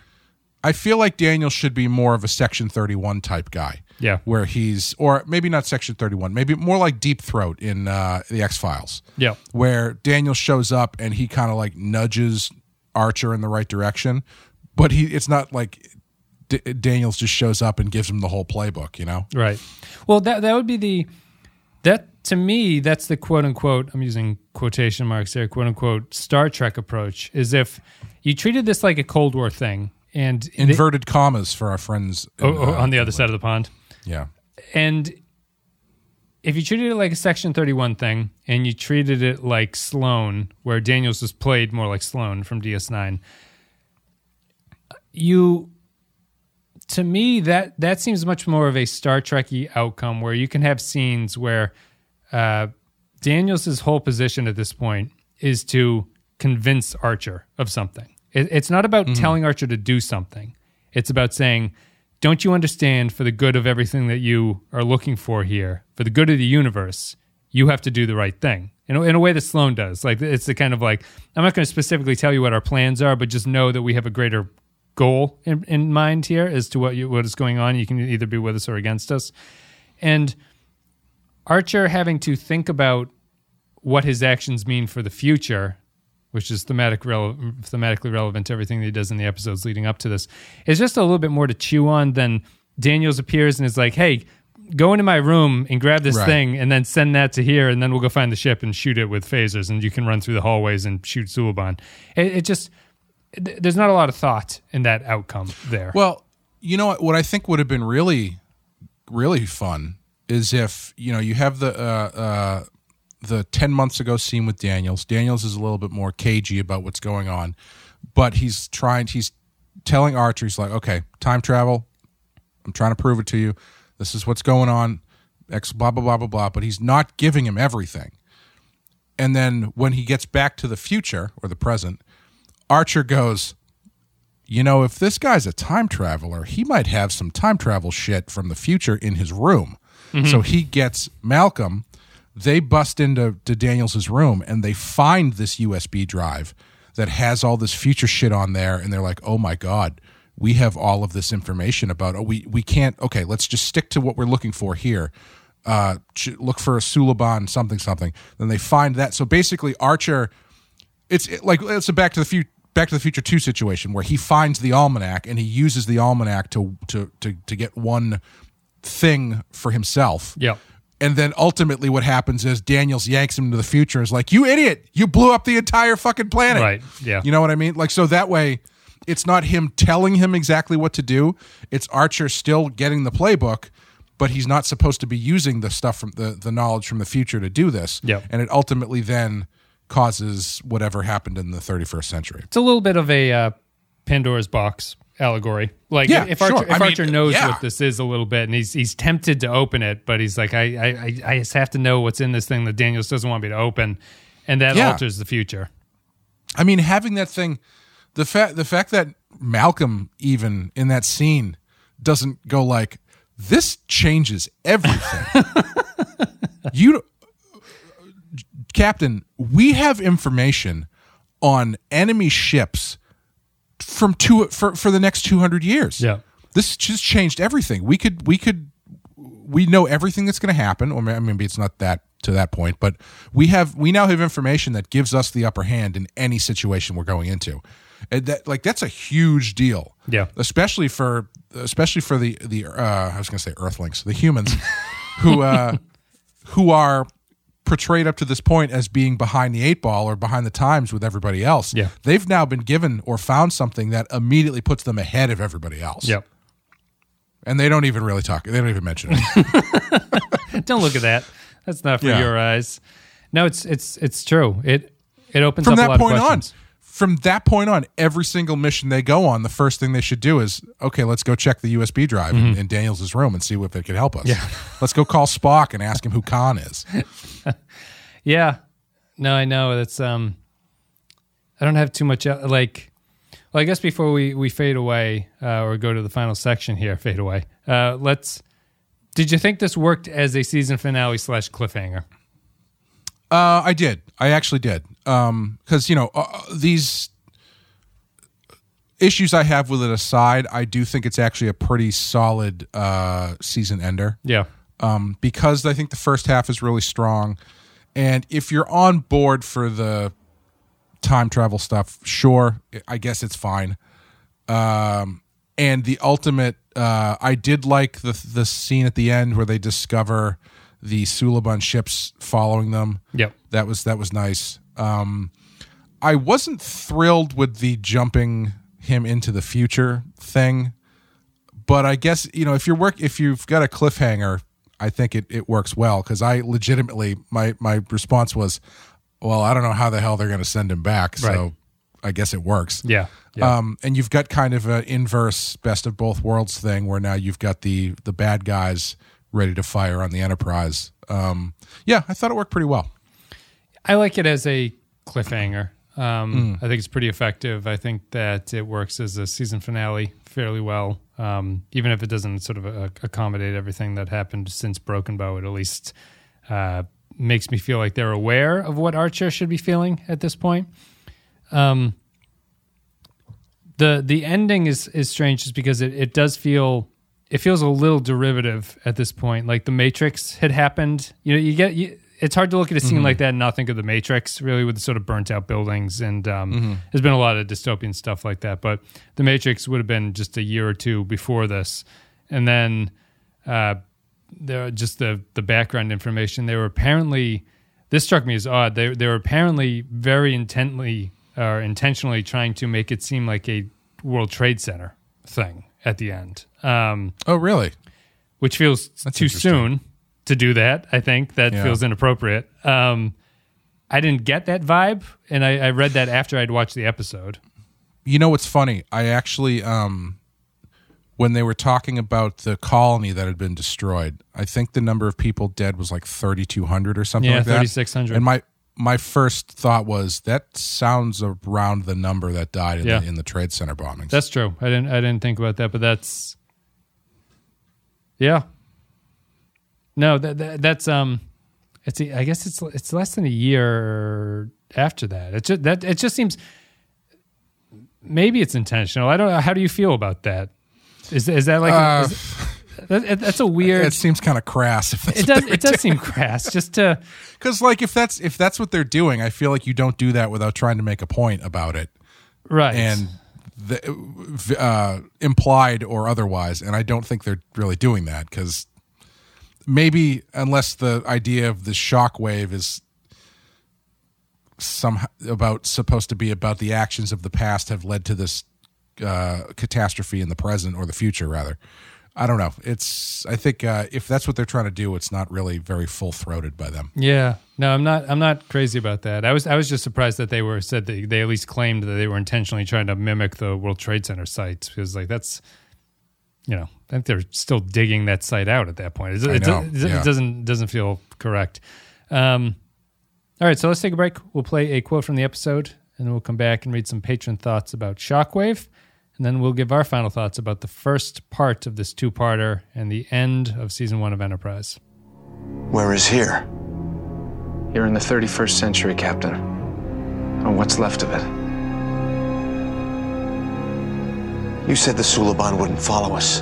I feel like Daniel should be more of a Section Thirty One type guy. Yeah. where he's or maybe not Section Thirty One, maybe more like Deep Throat in uh, the X Files. Yeah. where Daniel shows up and he kind of like nudges Archer in the right direction, but he it's not like D- Daniels just shows up and gives him the whole playbook. You know? Right. Well, that that would be the that to me that's the quote unquote I'm using quotation marks there quote unquote Star Trek approach is if you treated this like a Cold War thing and they- Inverted commas for our friends in, oh, oh, uh, on the other side of the pond Yeah. and if you treated it like a Section 31 thing and you treated it like Sloan, where Daniels was played more like Sloan from DS9, you, to me, that that seems much more of a Star Trekky outcome where you can have scenes where uh, Daniels' whole position at this point is to convince Archer of something. It, it's not about mm-hmm. telling Archer to do something. It's about saying, "Don't you understand? For the good of everything that you are looking for here, for the good of the universe, you have to do the right thing." In a, in a way that Sloan does. Like it's the kind of like I'm not going to specifically tell you what our plans are, but just know that we have a greater goal in, in mind here as to what you, what is going on. You can either be with us or against us, and Archer having to think about what his actions mean for the future, which is thematic rele- thematically relevant to everything that he does in the episodes leading up to this, is just a little bit more to chew on than Daniels appears and is like, "Hey, go into my room and grab this Right. thing, and then send that to here, and then we'll go find the ship and shoot it with phasers, and you can run through the hallways and shoot Suliban." It, it just th- there's not a lot of thought in that outcome there. Well, you know what? What I think would have been really, really fun is if you know you have the uh, uh, the ten months ago scene with Daniels. Daniels is a little bit more cagey about what's going on, but he's trying. He's telling Archer, he's like, "Okay, time travel. I'm trying to prove it to you. This is what's going on. X blah blah blah blah blah." But he's not giving him everything. And then when he gets back to the future or the present, Archer goes, you know, if this guy's a time traveler, he might have some time travel shit from the future in his room. Mm-hmm. So he gets Malcolm. They bust into to Daniels' room and they find this USB drive that has all this future shit on there. And they're like, oh my God, we have all of this information about, oh, we, we can't, okay, let's just stick to what we're looking for here. Uh, look for a Suliban, something, something. Then they find that. So basically, Archer it's it- like it's a back to the future back to the future 2 situation where he finds the almanac and he uses the almanac to to to, to get one thing for himself Yep. And then ultimately what happens is daniels yanks him into the future. And is like you idiot. You blew up the entire fucking planet. Right, yeah. you know what i mean? Like so that way it's not him telling him exactly what to do. It's archer still getting the playbook but he's not supposed to be using the stuff from the, the knowledge from the future to do this. Yep. and it ultimately then causes whatever happened in the 31st century. It's a little bit of a uh, Pandora's box allegory. Like Yeah, if Archer, sure. if I mean, Archer knows yeah. what this is a little bit, and he's he's tempted to open it, but he's like, I I I- I just have to know what's in this thing that Daniels doesn't want me to open, and that Yeah. alters the future. I mean, having that thing, the fact the fact that Malcolm even in that scene doesn't go like, "This changes everything." you, Captain, we have information on enemy ships from two for for the next two hundred years. Yeah. this just changed everything. We could we could we know everything that's going to happen, or maybe it's not that to that point, but we have we now have information that gives us the upper hand in any situation we're going into. And that like that's a huge deal. Yeah. especially for especially for the the uh, I was going to say Earthlings, the humans who uh, who are portrayed up to this point as being behind the eight ball or behind the times with everybody else. Yeah. they've now been given or found something that immediately puts them ahead of everybody else Yep. and they don't even really talk. They don't even mention it. Don't look at that. That's not for Yeah. your eyes. No, it's it's it's true. It it opens From up a that lot point of on, questions. From that point on, every single mission they go on, the first thing they should do is, okay, let's go check the USB drive in, in Daniels' room and see if it could help us. Mm-hmm. Yeah. let's go call Spock and ask him who Khan is. Yeah. No, I know. That's um I don't have too much like well, I guess before we we fade away uh, or go to the final section here, fade away. Uh let's did you think this worked as a season finale slash cliffhanger? Uh, I did. I actually did. Um, because you know uh, these issues I have with it aside, I do think it's actually a pretty solid uh season ender. Yeah. um, because I think the first half is really strong. And if you're on board for the time travel stuff, sure, I guess it's fine. Um, and the ultimate, uh, I did like the the scene at the end where they discover the Suliban ships following them. Yep. That was that was nice. Um, I wasn't thrilled with the jumping him into the future thing, but I guess you know if you're work if you've got a cliffhanger, I think it, it works well because I legitimately my my response was, well, I don't know how the hell they're going to send him back, so Right. I guess it works. Yeah. Yeah. Um, and you've got kind of an inverse best of both worlds thing where now you've got the the bad guys ready to fire on the Enterprise. Um, yeah, I thought it worked pretty well. I like it as a cliffhanger. Um, Hmm. I think it's pretty effective. I think that it works as a season finale fairly well, um, even if it doesn't sort of uh, accommodate everything that happened since Broken Bow. It at least uh, makes me feel like they're aware of what Archer should be feeling at this point. Um, the the ending is is strange just because it, it does feel it feels a little derivative at this point. Like the matrix had happened. You know you get you, it's hard to look at a scene like that and not think of the matrix really with the sort of burnt out buildings and um, there's been a lot of dystopian stuff like that. But the matrix would have been just a year or two before this. And then uh, the just the the background information they were apparently this struck me as odd. They, they were apparently very intently or intentionally trying to make it seem like a world trade center thing at the end um, Oh, really? which feels too soon to do that i think that Yeah. feels inappropriate um, i didn't get that vibe and I, I read that after i'd watched the episode You know what's funny? I actually, um, when they were talking about the colony that had been destroyed, I think the number of people dead was like thirty two hundred or something Yeah, like that. 3,600. And my my first thought was that sounds around the number that died in, Yeah. the, in the trade center bombings. That's true. I didn't. I didn't think about that, but that's. Yeah. No, that, that that's um, it's I guess it's it's less than a year after that. It just that it just seems. Maybe it's intentional. I don't know. How do you feel about that? Is is that like Uh, is that, that's a weird? it seems kind of crass. If that's it does. It does seem crass. Just to because like if that's if that's what they're doing, I feel like you don't do that without trying to make a point about it right and the, uh, implied or otherwise. And I don't think they're really doing that because maybe unless the idea of the shock wave is somehow about supposed to be about the actions of the past have led to this uh, catastrophe in the present or the future rather I don't know. It's I think uh, if that's what they're trying to do, it's not really very full throated by them. Yeah, no, I'm not. I'm not crazy about that. I was. I was just surprised that they were said that they at least claimed that they were intentionally trying to mimic the World Trade Center sites because, like, that's, you know, I think they're still digging that site out at that point. It, it, know, it, yeah. it doesn't doesn't feel correct. Um, all right, so let's take a break. We'll play a quote from the episode, and then we'll come back and read some patron thoughts about Shockwave, and then we'll give our final thoughts about the first part of this two-parter and the end of season one of Enterprise. Where is here? You're in the 31st century, Captain. Or what's left of it. You said the Suliban wouldn't follow us.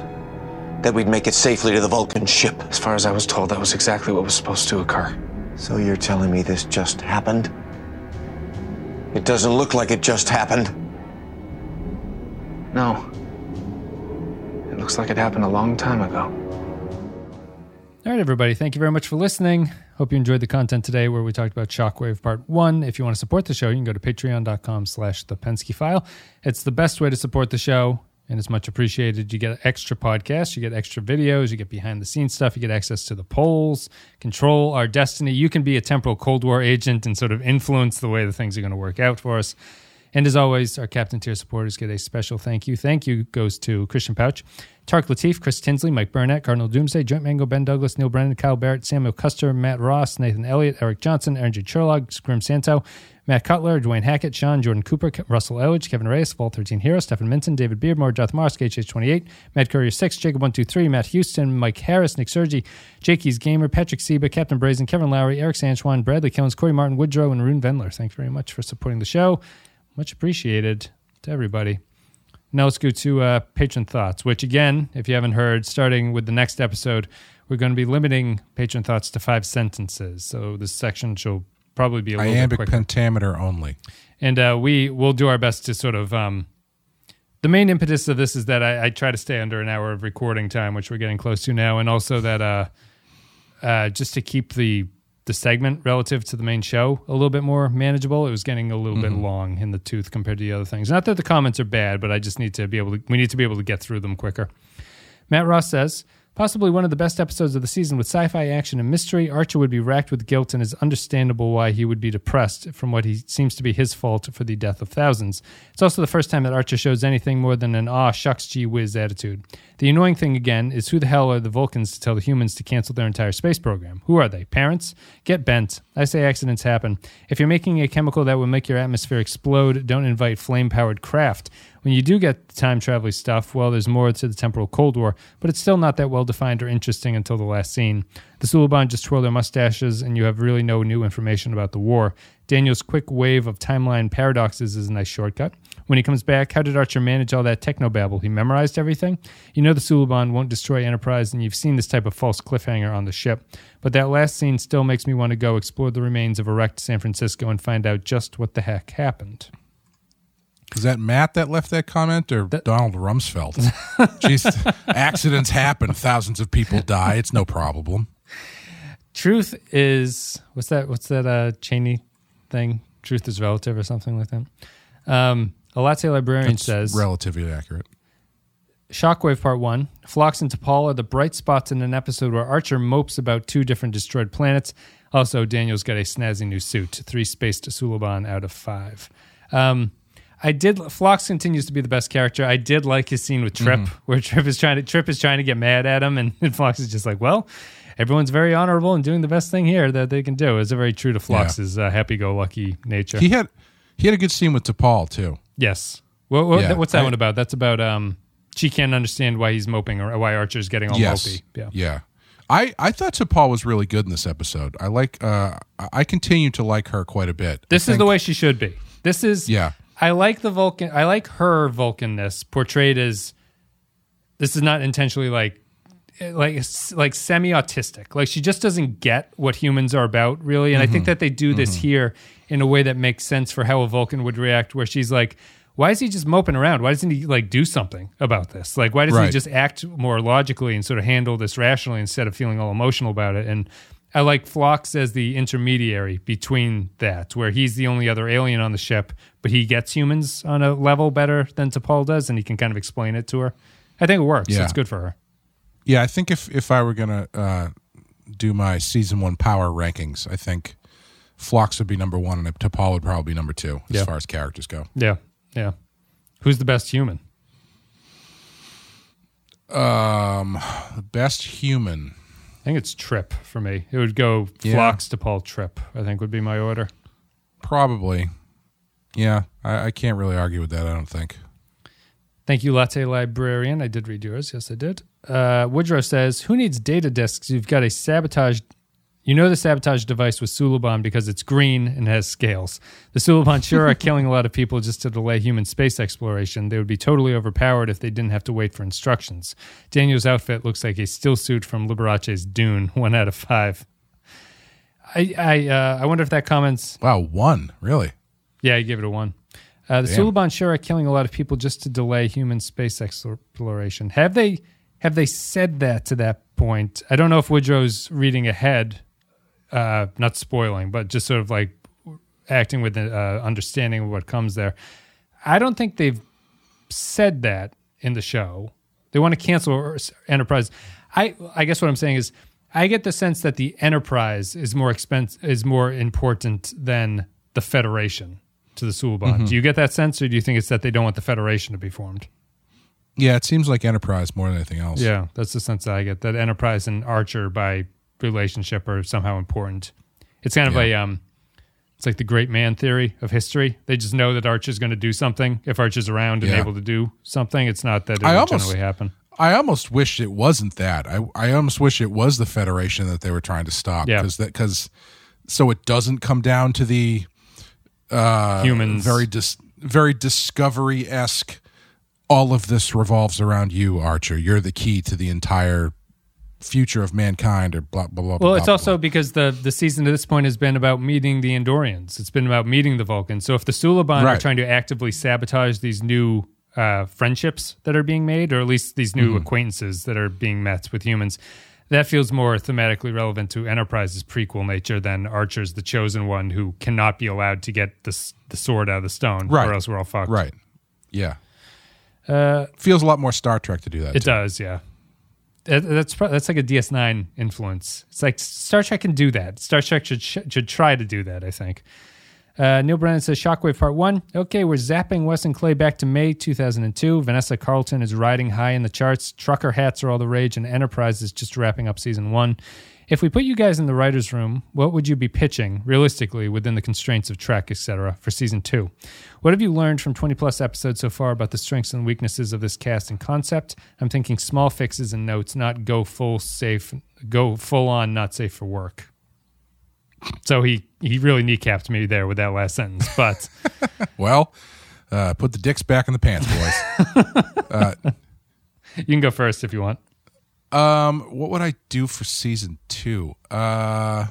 That we'd make it safely to the Vulcan ship. As far as I was told, that was exactly what was supposed to occur. So you're telling me this just happened? It doesn't look like it just happened. No. It looks like it happened a long time ago. All right, everybody. Thank you very much for listening. Hope you enjoyed the content today where we talked about Shockwave Part 1. If you want to support the show, you can go to patreon.com slash the Pensky file. It's the best way to support the show, and it's much appreciated. You get extra podcasts, you get extra videos, you get behind the scenes stuff, you get access to the polls, control our destiny. You can be a temporal Cold War agent and sort of influence the way the things are going to work out for us. And as always, our Captain Tier supporters get a special thank you. Thank you goes to Christian Pouch, Tark Latif, Chris Tinsley, Mike Burnett, Cardinal Doomsday, Joint Mango, Ben Douglas, Neil Brennan, Kyle Barrett, Samuel Custer, Matt Ross, Nathan Elliott, Eric Johnson, Aaron J. Sherlock, Grim Santo, Matt Cutler, Dwayne Hackett, Sean, Jordan Cooper, Russell Elledge, Kevin Reyes, Vault 13 Hero, Stephen Minton, David Beardmore, Darth Marsk, HH28, Matt Courier 6, Jacob123, Matt Houston, Mike Harris, Nick Sergi, Jakey's Gamer, Patrick Seba, Captain Brazen, Kevin Lowry, Eric Sanchwan, Bradley Killens, Corey Martin, Woodrow, and Arun Vendler. Thanks very much for supporting the show. Much appreciated to everybody. Now let's go to uh, patron thoughts, which again, if you haven't heard, starting with the next episode, we're going to be limiting patron thoughts to five sentences. So this section shall probably be a little bit Iambic quicker. pentameter only. and uh, we will do our best to sort of. Um, the main impetus of this is that I, I try to stay under an hour of recording time, which we're getting close to now, and also that uh, uh, just to keep the the segment relative to the main show a little bit more manageable. It was getting a little bit mm-hmm. long in the tooth compared to the other things. Not that the comments are bad, but I just need to be able to. We need to be able to get through them quicker. Matt Ross says, possibly one of the best episodes of the season with sci fi action and mystery. Archer would be racked with guilt, and is understandable why he would be depressed from what he seems to be his fault for the death of thousands. It's also the first time that Archer shows anything more than an aw shucks gee whiz attitude. The annoying thing again is who the hell are the Vulcans to tell the humans to cancel their entire space program? Who are they? Parents? Get bent. I say accidents happen. If you're making a chemical that will make your atmosphere explode, don't invite flame powered craft. When you do get the time traveling stuff, well, there's more to the temporal Cold War, but it's still not that well defined or interesting until the last scene. The Suliban just twirl their mustaches, and you have really no new information about the war. Daniel's quick wave of timeline paradoxes is a nice shortcut. When he comes back, how did Archer manage all that technobabble? He memorized everything? You know the Suliban won't destroy Enterprise, and you've seen this type of false cliffhanger on the ship. But that last scene still makes me want to go explore the remains of a wrecked San Francisco and find out just what the heck happened. Is that Matt that left that comment or Donald Rumsfeld? Jeez, accidents happen. Thousands of people die. It's no problem. Truth is what's that? What's that? Uh, Cheney thing? Truth is relative or something like that. Um, a latte librarian That's says relatively accurate. Shockwave Part 1. Phlox and T'Pol are the bright spots in an episode where Archer mopes about two different destroyed planets. Also, Daniel's got a snazzy new suit. Three spaced Suliban out of five. Um, I did. Phlox continues to be the best character. I did like his scene with Trip, where Trip is trying to Trip is trying to get mad at him, and, and Phlox is just like, "Well, everyone's very honorable and doing the best thing here that they can do." It's very true to Phlox's uh, happy-go-lucky nature. He had he had a good scene with T'Pol too. Yes. What, what, Yeah, what's that I- one about? That's about um she can't understand why he's moping or why Archer's getting all yes. mopey. Yeah. Yeah. I, I thought T'Pol was really good in this episode. I like uh I- I continue to like her quite a bit. This I is the way she should be. This is Yeah. I like the Vulcan I like her Vulcanness portrayed as this is not intentionally like like like semi autistic. Like she just doesn't get what humans are about really. And I Mm-hmm. think that they do this here in a way that makes sense for how a Vulcan would react where she's like why is he just moping around? Why doesn't he like do something about this? Like why doesn't he just act more logically and sort of handle this rationally instead of feeling all emotional about it? And I like Phlox as the intermediary between that, where he's the only other alien on the ship, but he gets humans on a level better than T'Pol does, and he can kind of explain it to her. I think it works. Yeah. It's good for her. Yeah, I think if if I were gonna uh, do my season one power rankings, I think Phlox would be number one, and T'Pol would probably be number two as Yeah. far as characters go. Yeah, yeah. Who's the best human? Um, best human. I think it's Trip for me. It would go Yeah. Phlox T'Pol Trip. I think would be my order. Probably. Yeah, I, I can't really argue with that. I don't think. Thank you, Latte Librarian. I did read yours. Yes, I did. Uh, Woodrow says, "Who needs data disks? You've got a sabotage. You know the sabotage device was Suliban because it's green and has scales. The Suliban sure are killing a lot of people just to delay human space exploration. They would be totally overpowered if they didn't have to wait for instructions. Daniel's outfit looks like a still suit from Liberace's Dune. One out of five. I I uh, I wonder if that comments Wow, one really. yeah, I give it a one. Uh, the Damn. Suliban sure are killing a lot of people just to delay human space exploration. Have they have they said that to that point? I don't know if Woodrow's reading ahead, uh, not spoiling, but just sort of like acting with an uh, understanding of what comes there. I don't think they've said that in the show. They want to cancel Enterprise. I I guess what I'm saying is I get the sense that the Enterprise is more expense is more important than the Federation to the Suliban. Do you get that sense, or do you think it's that they don't want the Federation to be formed? Yeah, it seems like Enterprise more than anything else. Yeah, that's the sense that I get. That Enterprise and Archer by relationship are somehow important. It's kind of Yeah. a um, it's like the great man theory of history. They just know that Archer's going to do something if Archer's around and Yeah. able to do something. It's not that it I almost- generally happen. I almost wish it wasn't that. I I almost wish it was the Federation that they were trying to stop. Yeah. because that because so it doesn't come down to the uh, Humans. very dis, very discovery esque. All of this revolves around you, Archer. You're the key to the entire future of mankind, or blah blah blah. Well, blah, it's blah, also because the the season to this point has been about meeting the Andorians. It's been about meeting the Vulcans. So if the Suliban are trying to actively sabotage these new uh, friendships that are being made, or at least these new Mm-hmm. acquaintances that are being met with humans, that feels more thematically relevant to Enterprise's prequel nature than Archer's the chosen one who cannot be allowed to get the the sword out of the stone, Right. or else we're all fucked. right. Yeah, Uh, feels a lot more Star Trek to do that. It too. does, yeah. That- That's that's like a DS9 influence. It's like Star Trek can do that. Star Trek should should try to do that. I think. Uh, Neil Brennan says Shockwave Part One. Okay, we're zapping Wes and Clay back to May 2002. Vanessa Carlton is riding high in the charts. Trucker hats are all the rage, and Enterprise is just wrapping up season one. If we put you guys in the writers' room, what would you be pitching realistically within the constraints of Trek, etc., for season two? What have you learned from 20 plus episodes so far about the strengths and weaknesses of this cast and concept? I'm thinking small fixes and notes, not go full safe, go full on, not safe for work. So he he really kneecapped me there with that last sentence, but Well, uh, put the dicks back in the pants, boys. you can go first if you want. Um, what would I do for season two? Uh,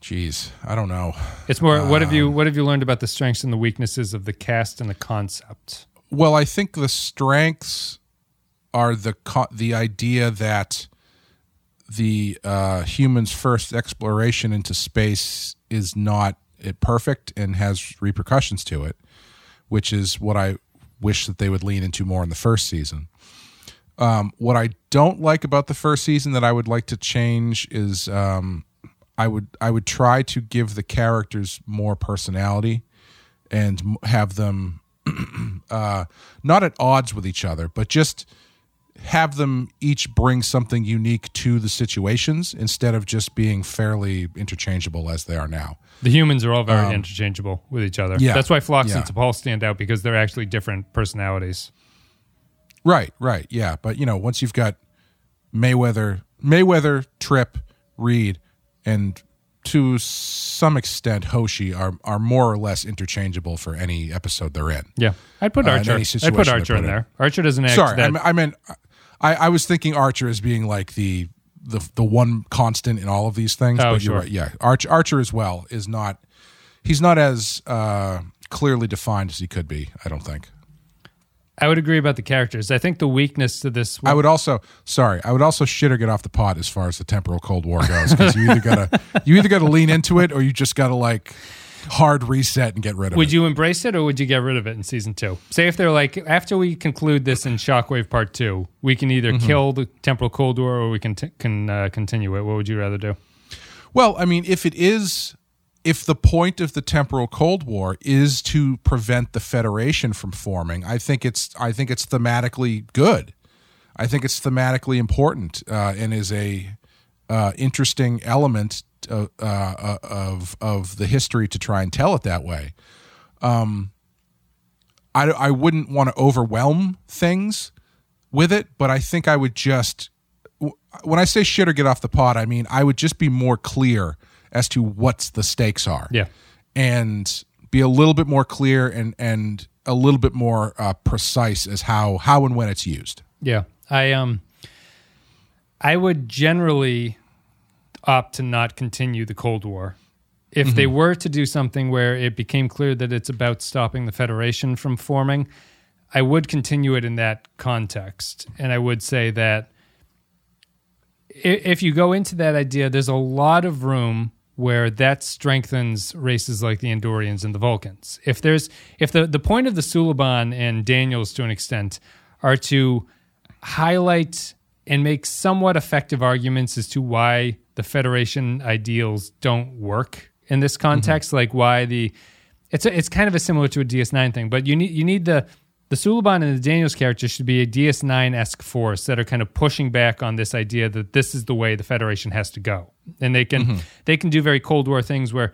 geez, I don't know. It's more what have you what have you learned about the strengths and the weaknesses of the cast and the concept? Well, I think the strengths are the co- the idea that the uh, humans' first exploration into space is not it perfect and has repercussions to it, which is what I wish that they would lean into more in the first season. Um, what I don't like about the first season that I would like to change is um, I would I would try to give the characters more personality and have them uh, not at odds with each other, but just have them each bring something unique to the situations instead of just being fairly interchangeable as they are now. The humans are all very interchangeable with each other. Um, yeah, That's why Phlox yeah. and T'Pol stand out because they're actually different personalities. Right, right, yeah. But you know, once you've got Mayweather, Mayweather, Trip, Reed, and to some extent Hoshi are are more or less interchangeable for any episode they're in. Yeah, I'd put Uh, Archer. any I'd put Archer in there. Archer doesn't act. Sorry, I, that, me- I meant I, I was thinking Archer as being like the the the one constant in all of these things. Oh, but you're sure. right. Yeah, Archer, Archer as well is not. He's not as uh, clearly defined as he could be. I don't think. I would agree about the characters. I think the weakness to this. I would also sorry. I would also shit or get off the pot as far as the temporal Cold War goes because you either gotta you either gotta lean into it or you just gotta like hard reset and get rid of Would it. Would you embrace it or would you get rid of it in season two? Say if they're like, after we conclude this in Shockwave Part Two, we can either Mm-hmm. kill the temporal cold war or we can t- can uh, continue it. What would you rather do? Well, I mean, if it is, if the point of the temporal Cold War is to prevent the Federation from forming, I think it's, I think it's thematically good. I think it's thematically important uh, and is a uh, interesting element uh, uh, of of the history to try and tell it that way. Um, I I wouldn't want to overwhelm things with it, but I think I would just when I say shit or get off the pot, I mean I would just be more clear as to what's the stakes are. Yeah. And be a little bit more clear and and a little bit more uh, precise as how how and when it's used. Yeah, I um, I would generally opt to not continue the Cold War. If they were to do something where it became clear that it's about stopping the Federation from forming, I would continue it in that context, and I would say that if you go into that idea, there's a lot of room where that strengthens races like the Andorians and the Vulcans. If there's if the the point of the Suliban and Daniels to an extent are to highlight and make somewhat effective arguments as to why the Federation ideals don't work in this mm-hmm. context, like why the it's a, it's kind of a similar to a DS9 thing, but you need you need the the Suliban and the Daniels characters should be a DS9 esque force that are kind of pushing back on this idea that this is the way the Federation has to go, and they can they can do very Cold War things where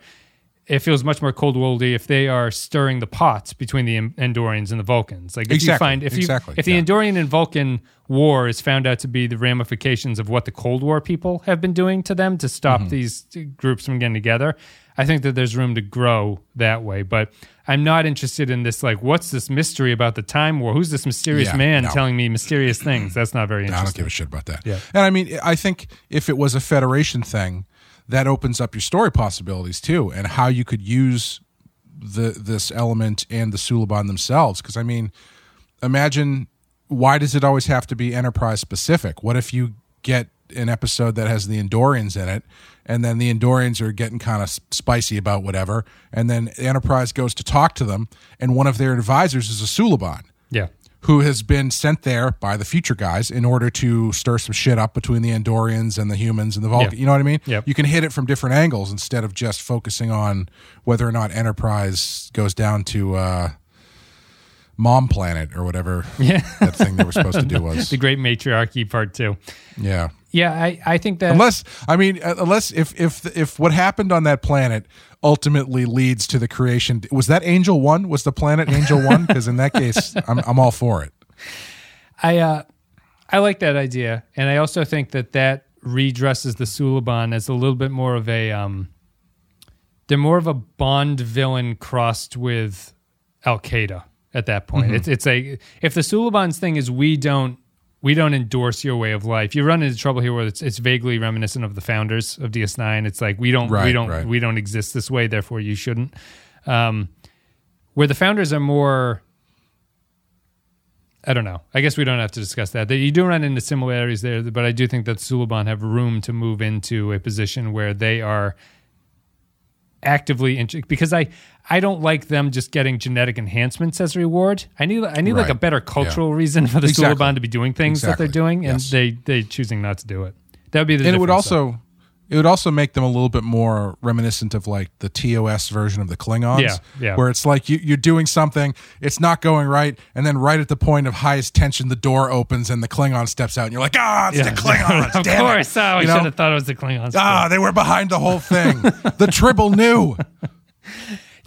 it feels much more Cold War-y if they are stirring the pots between the Andorians and the Vulcans. Like if you find if you exactly, if the yeah. Andorian and Vulcan war is found out to be the ramifications of what the Cold War people have been doing to them to stop Mm-hmm. these groups from getting together, I think that there's room to grow that way. But I'm not interested in this like what's this mystery about the time war? Who's this mysterious Yeah, man no. telling me mysterious things? That's not very interesting. I don't give a shit about that. Yeah. And I mean, I think if it was a Federation thing, that opens up your story possibilities too, and how you could use the this element and the Suliban themselves. Because I mean, imagine why does it always have to be Enterprise specific? What if you get an episode that has the Andorians in it, and then the Andorians are getting kind of spicy about whatever, and then Enterprise goes to talk to them, and one of their advisors is a Suliban Yeah. who has been sent there by the future guys in order to stir some shit up between the Andorians and the humans and the Vulcan. Yeah. You know what I mean? Yep. You can hit it from different angles instead of just focusing on whether or not Enterprise goes down to uh, Mom Planet or whatever Yeah. that thing they were supposed to do was. The Great Matriarchy Part Two. Yeah. Yeah, I, I think that Unless I mean, uh, unless if if if what happened on that planet ultimately leads to the creation, was that Angel One? Was the planet Angel One? Because in that case, I'm I'm all for it. I uh, I like that idea, and I also think that that redresses the Suliban as a little bit more of a um, they're more of a Bond villain crossed with Al Qaeda at that point. It's it's a if the Suliban's thing is we don't we don't endorse your way of life. You run into trouble here where it's it's vaguely reminiscent of the founders of DS9. It's like we don't we don't right. we don't exist this way, therefore you shouldn't. Um, where the founders are more I don't know. I guess we don't have to discuss that. You do run into similarities there, but I do think that Suliban have room to move into a position where they are actively int- because I I don't like them just getting genetic enhancements as a reward. I need I need like a better cultural reason for the Exactly. Suliban to be doing things that they're doing, and Yes. they they choosing not to do it. That would be the and it would difference, though. also it would also make them a little bit more reminiscent of like the TOS version of the Klingons, Yeah, yeah. where it's like you, you're doing something, it's not going right, and then right at the point of highest tension, the door opens and the Klingon steps out, and you're like, ah, it's the Klingons, of damn it." course. Oh, I You should know? have thought it was the Klingons. Ah, they were behind the whole thing. the Tribble knew.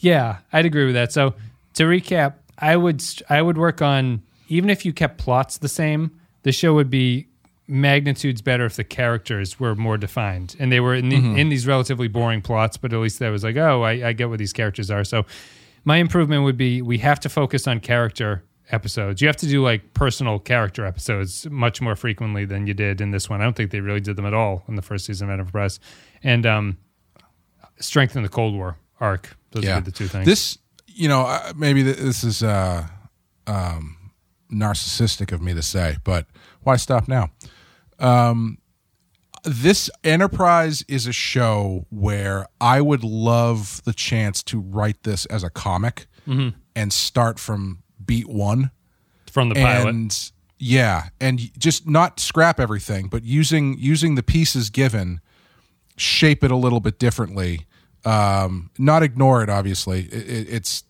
Yeah, I'd agree with that. So to recap, I would I would work on even if you kept plots the same, the show would be magnitudes better if the characters were more defined and they were in, the, in these relatively boring plots. But at least that was like, oh, I, I get what these characters are. So my improvement would be we have to focus on character episodes. You have to do like personal character episodes much more frequently than you did in this one. I don't think they really did them at all in the first season of Enterprise. And um, strengthen the Cold War arc. Those yeah, are the two things. This, you know, maybe this is uh, um, narcissistic of me to say, but why stop now? Um, this Enterprise is a show where I would love the chance to write this as a comic and start from beat one. From the pilot. and yeah and just not scrap everything but using using the pieces given shape it a little bit differently um not ignore it obviously it, it- it's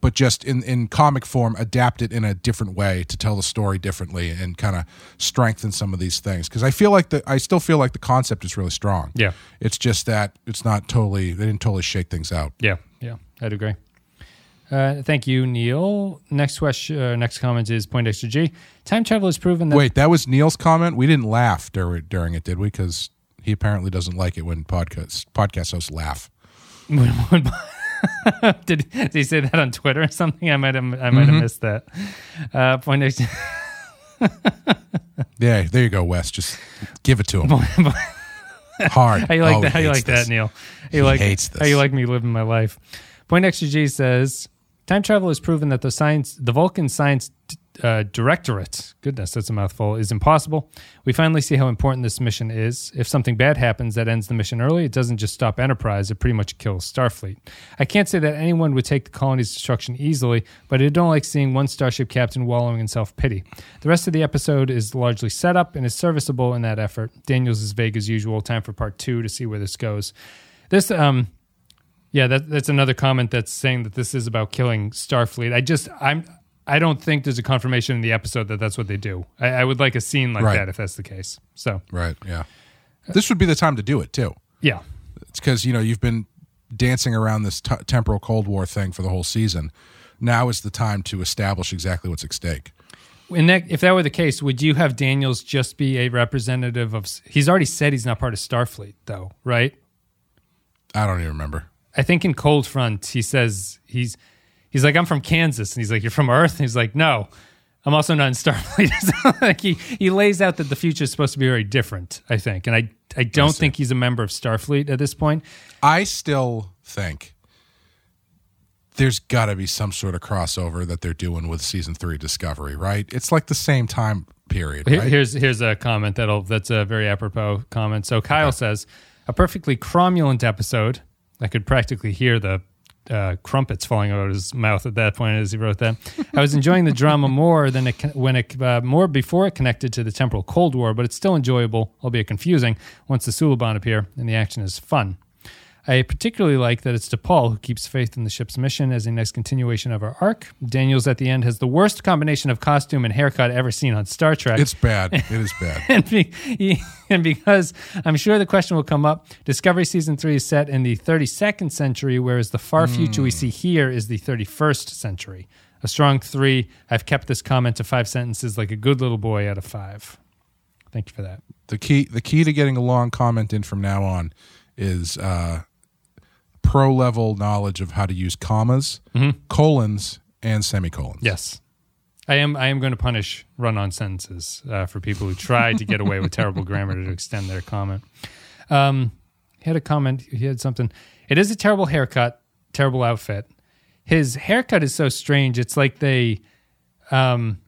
but just in in comic form adapt it in a different way to tell the story differently and kind of strengthen some of these things because i feel like the i still feel like the concept is really strong Yeah. it's just that it's not totally they didn't totally shake things out Yeah, yeah, I'd agree. Uh, thank you, Neil. Next question, uh, next comment is Point Extra G. Time travel has proven that. wait that was neil's comment we didn't laugh dur- during it did we because he apparently doesn't like it when podcast podcast hosts laugh did, did he say that on Twitter or something? I might have, I might have missed that. Uh, Point Extra. Yeah, there you go, Wes. Just give it to him. Hard. How you like Oh, that? How you like this. that, Neil? How He you like hates How you like me living my life? Point Extra G says time travel has proven that the science, the Vulcan Science uh, Directorate, goodness, that's a mouthful, is impossible. We finally see how important this mission is. If something bad happens that ends the mission early, it doesn't just stop Enterprise; it pretty much kills Starfleet. I can't say that anyone would take the colony's destruction easily, but I don't like seeing one starship captain wallowing in self pity. The rest of the episode is largely set up and is serviceable in that effort. Daniels is vague as usual. Time for part two to see where this goes. This, um, yeah, that, that's another comment that's saying that this is about killing Starfleet. I just, I'm, I don't think there's a confirmation in the episode that that's what they do. I, I would like a scene like Right. that if that's the case. So, Right. Yeah. This would be the time to do it too. yeah, It's because you know you've been dancing around this t- temporal Cold War thing for the whole season. Now is the time to establish exactly what's at stake. And that, if that were the case, would you have Daniels just be a representative of? He's already said he's not part of Starfleet, though, right? I don't even remember. I think in Cold Front he says he's he's like I'm from Kansas and he's like you're from Earth and he's like no I'm also not in Starfleet like he he lays out that the future is supposed to be very different I think and I I don't think he's a member of Starfleet at this point I still think there's got to be some sort of crossover that they're doing with season three Discovery, right? It's like the same time period, right? Here's here's a comment that'll that's a very apropos comment. So Kyle says a perfectly cromulent episode. I could practically hear the uh, crumpets falling out of his mouth at that point as he wrote that. I was enjoying the drama more than it, when it uh, more before it connected to the temporal Cold War, but it's still enjoyable, albeit confusing, once the Suliban appear and the action is fun. I particularly like that it's T'Pol who keeps faith in the ship's mission as a nice continuation of our arc. Daniels at the end has the worst combination of costume and haircut ever seen on Star Trek. it's bad. It is bad. and, be, he- and because I'm sure the question will come up, Discovery Season 3 is set in the 32nd century, whereas the far future we see here is the 31st century. A strong three. I've kept this comment to five sentences like a good little boy out of five. Thank you for that. the key the key to getting a long comment in from now on is uh, pro level knowledge of how to use commas, colons, and semicolons. Yes. I am I am going to punish run-on sentences uh, for people who try to get away with terrible grammar to extend their comment. Um, he had a comment. He had something. It is a terrible haircut, terrible outfit. His haircut is so strange. It's like they, um,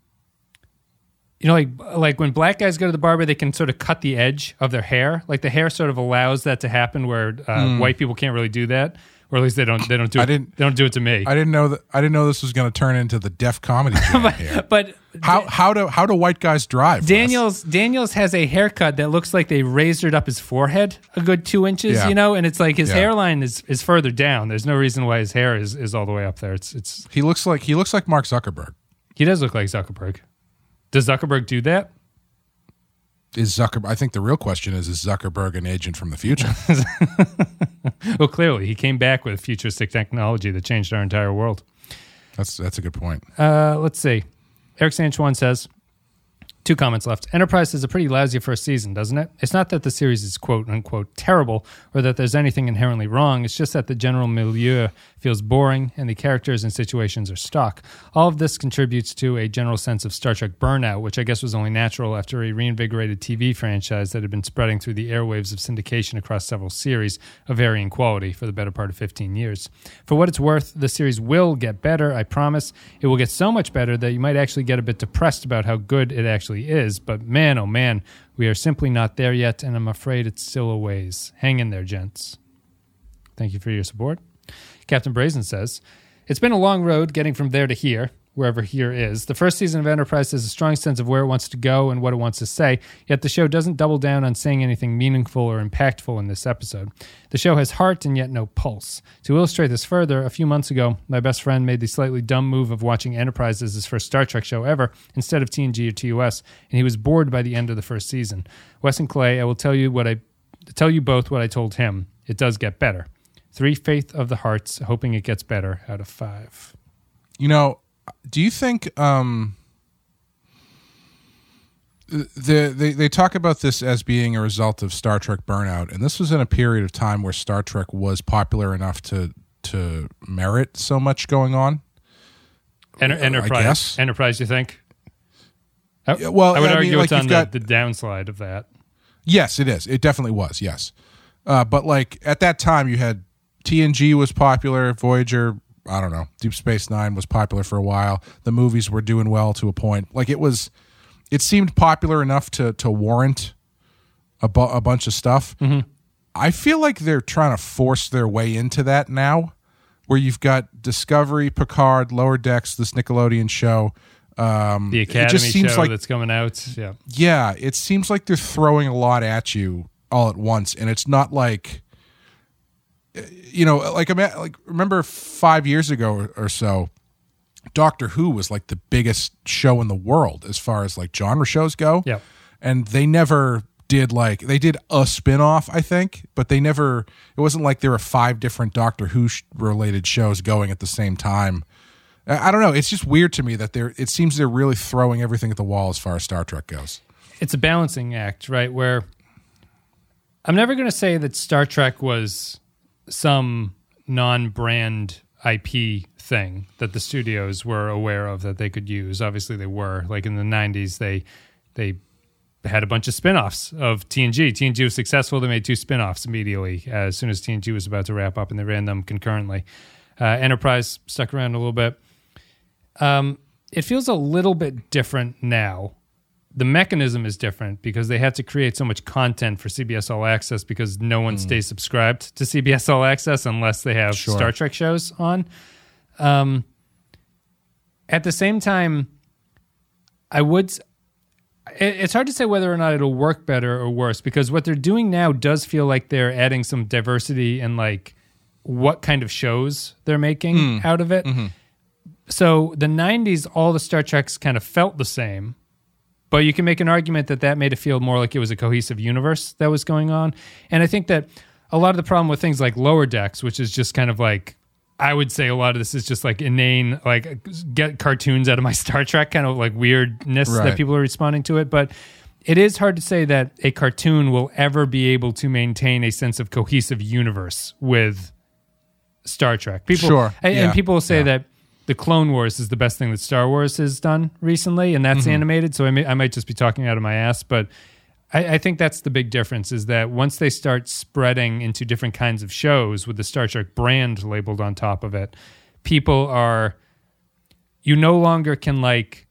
you know, like like when black guys go to the barber, they can sort of cut the edge of their hair. Like the hair sort of allows that to happen, where uh, white people can't really do that, or at least they don't. They don't do. I it, didn't- They don't do it to me. I didn't know that. I didn't know this was going to turn into the Def Comedy here. but How how do how do white guys drive? Daniels Daniels has a haircut that looks like they razored up his forehead a good two inches, Yeah. you know, and it's like his Yeah. hairline is, is further down. There's no reason why his hair is, is all the way up there. It's it's He looks like he looks like Mark Zuckerberg. he does look like Zuckerberg. Does Zuckerberg do that? Is Zuckerberg? I think the real question is: Is Zuckerberg an agent from the future? Well, clearly he came back with futuristic technology that changed our entire world. that's that's a good point. Uh, let's see. Eric Sanchuan says, two comments left. Enterprise is a pretty lousy first season, doesn't it? It's not that the series is quote unquote terrible or that there's anything inherently wrong. It's just that the general milieu feels boring and the characters and situations are stock. All of this contributes to a general sense of Star Trek burnout, which I guess was only natural after a reinvigorated TV franchise that had been spreading through the airwaves of syndication across several series of varying quality for the better part of 15 years. For what it's worth, the series will get better, I promise. It will get so much better that you might actually get a bit depressed about how good it actually actually is. But man, oh man, we are simply not there yet, and I'm afraid it's still a ways. Hang in there, gents. Thank you for your support. Captain Brazen says, It's been a long road getting from there to here, wherever here is. The first season of Enterprise has a strong sense of where it wants to go and what it wants to say, yet the show doesn't double down on saying anything meaningful or impactful in this episode. The show has heart and yet no pulse. To illustrate this further, a few months ago, my best friend made the slightly dumb move of watching Enterprise as his first Star Trek show ever instead of TNG or TOS, and he was bored by the end of the first season. Wes and Clay, I will tell you what I tell you both what I told him. It does get better. Three faith of the hearts, hoping it gets better out of five. You know, do you think um the they they talk about this as being a result of Star Trek burnout, and this was in a period of time where Star Trek was popular enough to to merit so much going on. Enter- Enterprise. Enterprise, you think? I, Yeah, well, I would I mean, argue like, it's on the, got- the downside of that. Yes, it is. It definitely was. Yes, uh, but like at that time, you had TNG was popular, Voyager. I don't know. Deep Space Nine was popular for a while. The movies were doing well to a point. Like it was, it seemed popular enough to to warrant a, bu- a bunch of stuff. I feel like they're trying to force their way into that now, where you've got Discovery, Picard, Lower Decks, this Nickelodeon show. Um, The it Academy just seems show like that's coming out. Yeah. yeah, it seems like they're throwing a lot at you all at once, and it's not like, you know, like ima- like remember five years ago or, so, Doctor Who was like the biggest show in the world as far as like genre shows go. Yep. and they never did like they did a spin-off i think but they never it wasn't like there were five different doctor who sh- related shows going at the same time I I don't know. It's just weird to me that they're. It seems they're really throwing everything at the wall as far as Star Trek goes. it's a balancing act, right? Where I'm never going to say that Star Trek was some non-brand IP thing that the studios were aware of that they could use. Obviously, they were. Like in the '90s, they they had a bunch of spin-offs of TNG. TNG was successful. They made two spin-offs immediately as soon as TNG was about to wrap up, and they ran them concurrently. Uh, Enterprise stuck around a little bit. Um, it feels a little bit different now the mechanism is different because they have to create so much content for CBS All Access because no one hmm. stays subscribed to CBS All Access unless they have Sure. Star Trek shows on. Um, at the same time, I would. It's hard to say whether or not it'll work better or worse because what they're doing now does feel like they're adding some diversity and like what kind of shows they're making hmm. out of it. Mm-hmm. So the 90s, all the Star Treks kind of felt the same but you can make an argument that that made it feel more like it was a cohesive universe that was going on. And I think that a lot of the problem with things like Lower Decks, which is just kind of like, I would say a lot of this is just like inane, like get cartoons out of my Star Trek kind of like weirdness that people are responding to it. But it is hard to say that a cartoon will ever be able to maintain a sense of cohesive universe with Star Trek. People, Sure. and, and people will say Yeah. that the Clone Wars is the best thing that Star Wars has done recently, and that's Mm-hmm. animated. So I, may, I might just be talking out of my ass, but I, I think that's the big difference is that once they start spreading into different kinds of shows with the Star Trek brand labeled on top of it, people are you no longer can like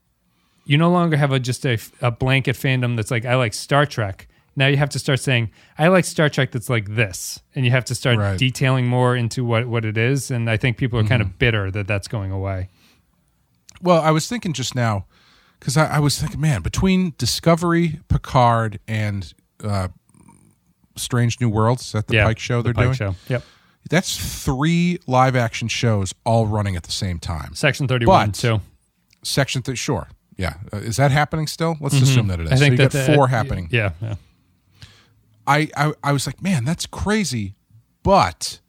you no longer have a just a, a blanket fandom that's like I like Star Trek. Now you have to start saying I like Star Trek that's like this, and you have to start Right. detailing more into what what it is. And I think people are kind Mm-hmm. of bitter that that's going away. Well, I was thinking just now because I, I was thinking, man, between Discovery, Picard, and uh, Strange New Worlds, that the yeah, Pike show they're Pike doing? Show. Yep. That's three live action shows all running at the same time. Section thirty one But- too. Section th- sure, yeah. Uh, is that happening still? Let's assume that it is. Mm-hmm. I think so you that got the- four happening. Yeah, yeah. I, I I was like, man, that's crazy, but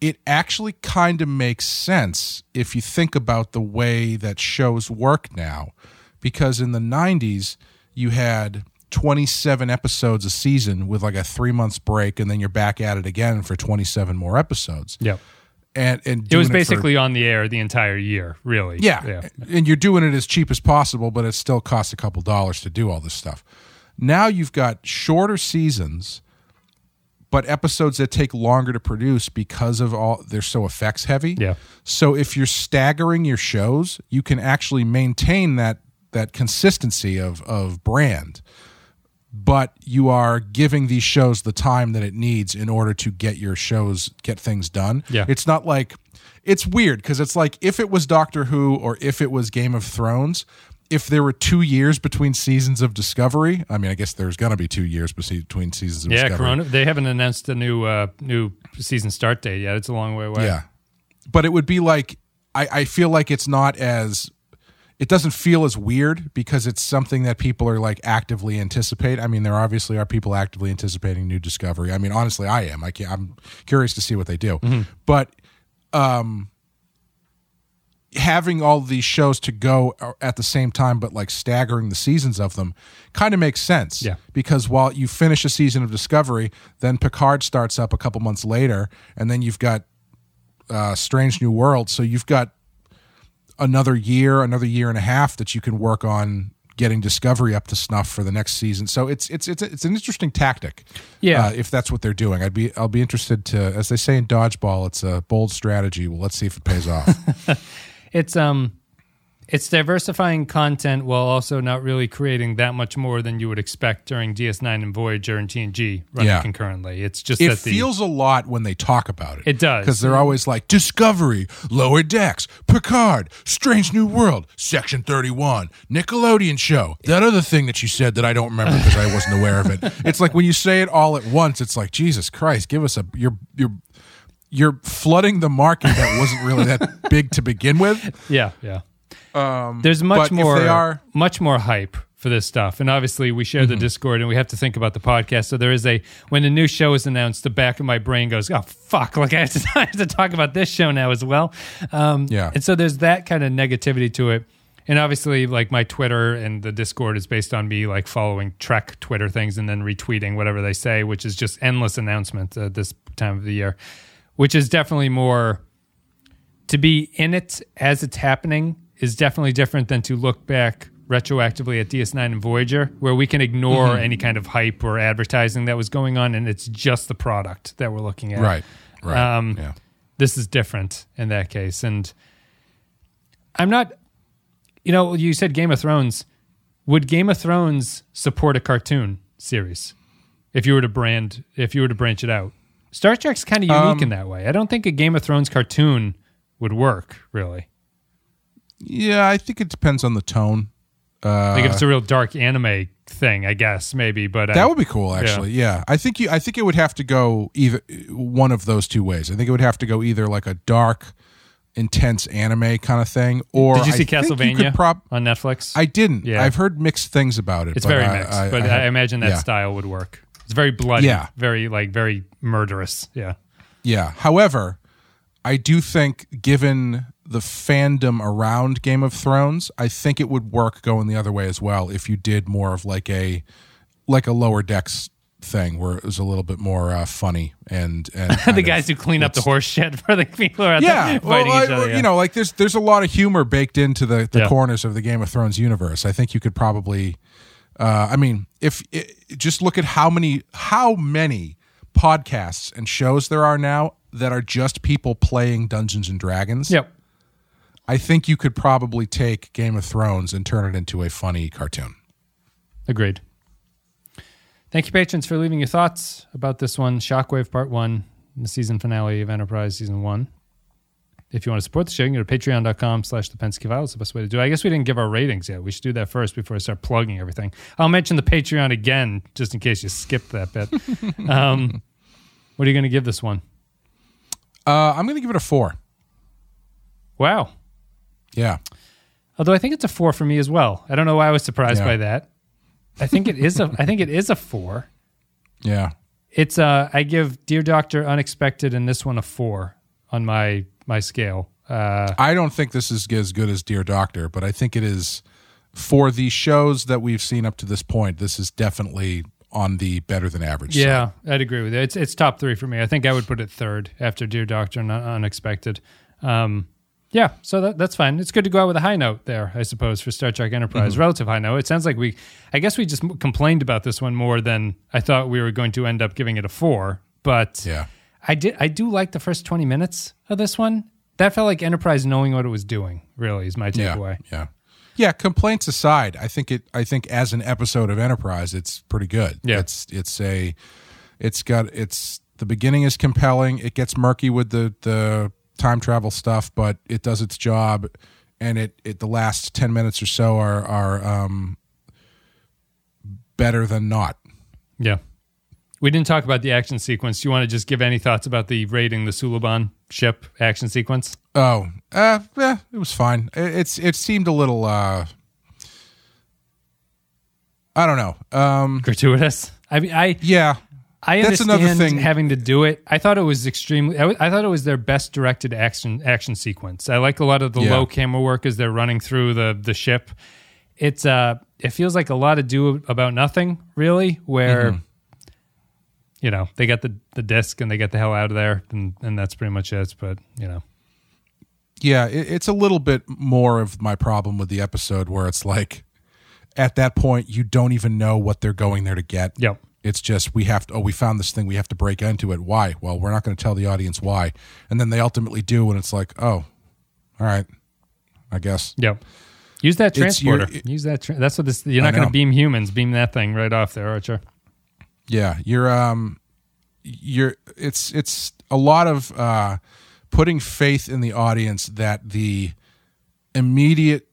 it actually kind of makes sense if you think about the way that shows work now, because in the '90s you had 27 episodes a season with like a three months break, and then you're back at it again for 27 more episodes. Yep. And and It was doing for- basically on the air the entire year, really. yeah. Yeah. And you're doing it as cheap as possible, but it still costs a couple dollars to do all this stuff. Now you've got shorter seasons, but episodes that take longer to produce because of all they're so effects heavy. Yeah. So if you're staggering your shows, you can actually maintain that that consistency of of brand but you are giving these shows the time that it needs in order to get your shows get things done Yeah. it's not like it's weird because it's like if it was doctor who or if it was game of thrones if there were two years between seasons of discovery i mean i guess there's gonna be two years between seasons of discovery. Yeah, discovery Corona. They haven't announced a new uh, new season start date yet. It's a long way away. Yeah. But it would be like I, I feel like it's not as it doesn't feel as weird because it's something that people are like actively anticipate. I mean, there obviously are people actively anticipating new discovery. I mean, honestly, I am. I can't, I'm curious to see what they do. But um having all these shows to go at the same time but like staggering the seasons of them kind of makes sense. Yeah. because while you finish a season of discovery then picard starts up a couple months later and then you've got uh, strange new world so you've got another year another year and a half that you can work on getting discovery up to snuff for the next season. So it's it's it's, it's an interesting tactic Yeah. uh, if that's what they're doing. I'd be i'll be interested to as they say in dodgeball it's a bold strategy. Well let's see if it pays off It's um, it's diversifying content while also not really creating that much more than you would expect during DS9 and Voyager and TNG running Yeah. concurrently. It's just it that the feels a lot when they talk about it. It does. because they're always like Discovery, Lower Decks, Picard, Strange New World, Section Thirty One, Nickelodeon show. That other thing that you said that I don't remember because I wasn't aware of it. It's like when you say it all at once. It's like Jesus Christ, give us a you're you're you're flooding the market that wasn't really that big to begin with. Yeah, yeah. There's much Um, but if more, they are- Mm-hmm. much more hype for this stuff, and obviously we share the Discord, and we have to think about the podcast. So there is a when a new show is announced, the back of my brain goes, "Oh fuck!" Like I have to, I have to talk about this show now as well. Um, Yeah. and so there's that kind of negativity to it. And obviously, like my Twitter and the Discord is based on me like following Trek Twitter things and then retweeting whatever they say, which is just endless announcements at this time of the year, which is definitely more to be in it as it's happening is definitely different than to look back retroactively at DS9 and Voyager, where we can ignore Mm-hmm. any kind of hype or advertising that was going on, and it's just the product that we're looking at. Right. Right. Um, yeah. This is different in that case, and I'm not. You know, you said Game of Thrones. Would Game of Thrones support a cartoon series if you were to brand if you were to branch it out? Star Trek's kind of unique Um, in that way. I don't think a Game of Thrones cartoon would work really. Yeah, I think it depends on the tone. Uh, like if it's a real dark anime thing, I guess maybe. But I, That would be cool, actually. Yeah. I think you. I think it would have to go either one of those two ways. I think it would have to go either like a dark, intense anime kind of thing, or Did you see I you Castlevania could prob- on Netflix? I didn't. Yeah. I've heard mixed things about it. it's very I- mixed, I, but I, I, imagine that yeah. style would work. It's very bloody, Yeah. very like very murderous. Yeah, Yeah. However, I do think, given the fandom around Game of Thrones, I think it would work going the other way as well. If you did more of like a like a lower decks thing where it was a little bit more uh, funny and and the kind of- guys who clean up the horse shit for the people who are yeah, well, fighting I- other. yeah. you know, like there's there's a lot of humor baked into the, the Yeah. corners of the Game of Thrones universe. I think you could probably, uh, I mean, if it, just look at how many how many podcasts and shows there are now that are just people playing Dungeons and Dragons. Yep. I think you could probably take Game of Thrones and turn it into a funny cartoon. Agreed. Thank you, patrons, for leaving your thoughts about this one, Shockwave Part 1, the season finale of Enterprise Season 1. If you want to support the show, you can go to patreon.com slash the Pensky File. It's the best way to do it. I guess we didn't give our ratings yet. We should do that first before I start plugging everything. I'll mention the Patreon again, just in case you skipped that bit. um, what are you going to give this one? Uh, I'm going to give it a four. Wow. Yeah, Although I think it's a four for me as well. I don't know why I was surprised Yeah. by that. I think it is a I think it is a four. yeah. It's uh I give Dear Doctor Unexpected and this one a four on my my scale. Uh I don't think this is as good as Dear Doctor, but I think it is for the shows that we've seen up to this point. This is definitely on the better than average. side. yeah, I'd agree with you. It's it's top three for me. I think I would put it third after Dear Doctor and Unexpected. Um yeah, so that, that's fine. It's good to go out with a high note there, I suppose, for Star Trek Enterprise. Relative high note. It sounds like we, I guess we just complained about this one more than I thought we were going to end up giving it a four. But yeah. I did. I do like the first twenty minutes of this one. That felt like Enterprise knowing what it was doing. Really, is my Yeah, takeaway. yeah. Yeah, complaints aside, I think it. I think as an episode of Enterprise, it's pretty good. Yeah. it's it's a, it's got it's the beginning is compelling. It gets murky with the the time travel stuff, but it does its job, and it it the last ten minutes or so are are um better than not. Yeah. We didn't talk about the action sequence. Do you want to just give any thoughts about the raiding the Suliban ship action sequence? Oh, uh, yeah, it was fine. It, it's it seemed a little. uh I don't know. Um Gratuitous. I mean, I Yeah, I That's understand another thing. having to do it. I thought it was extremely. I, w- I thought it was their best directed action action sequence. I like a lot of the Yeah. low camera work as they're running through the the ship. It's uh, it feels like a lot of do about nothing, really. Where, Mm-hmm. You know, they got the the disc and they get the hell out of there, and and that's pretty much it. But you know, Yeah, it, it's a little bit more of my problem with the episode where it's like at that point you don't even know what they're going there to get. Yep. It's just we have to oh we found this thing we have to break into it. Why? Well, we're not going to tell the audience why. And then they ultimately do and it's like, "Oh, all right. I guess." Yep. Use that It's your- transporter. Use that. Tra- that's what this. You're not going to beam humans. Beam that thing right off there, Archer. Yeah, you're um you're it's it's a lot of uh putting faith in the audience that the immediate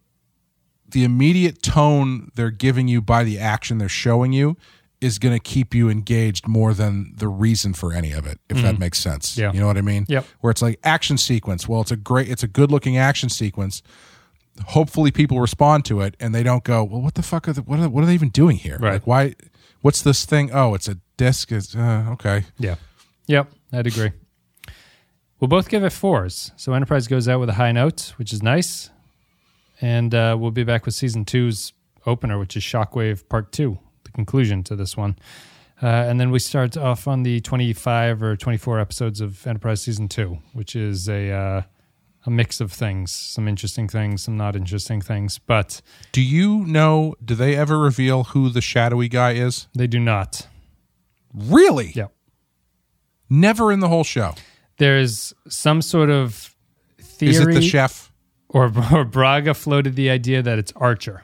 the immediate tone they're giving you by the action they're showing you is going to keep you engaged more than the reason for any of it if that makes sense. Mm-hmm. Yeah. You know what I mean? Yep. Where it's like action sequence. Well, it's a great it's a good-looking action sequence. Hopefully people respond to it and they don't go, "Well, what the fuck are the, what are, what are they even doing here?" Right. Like why what's this thing? Oh, it's a disc. Is uh, okay. Yeah. Yep. I'd agree. We'll both give it fours. So Enterprise goes out with a high note, which is nice. And uh, we'll be back with season two's opener, which is Shockwave Part Two, the conclusion to this one. Uh, and then we start off on the 25 or 24 episodes of Enterprise Season 2, which is a, uh, a mix of things, some interesting things, some not interesting things. But Do you know? Do they ever reveal who the shadowy guy is? they do not. Really? Yep. Never in the whole show. There's some sort of theory. Is it the chef? or, or Braga floated the idea that it's Archer.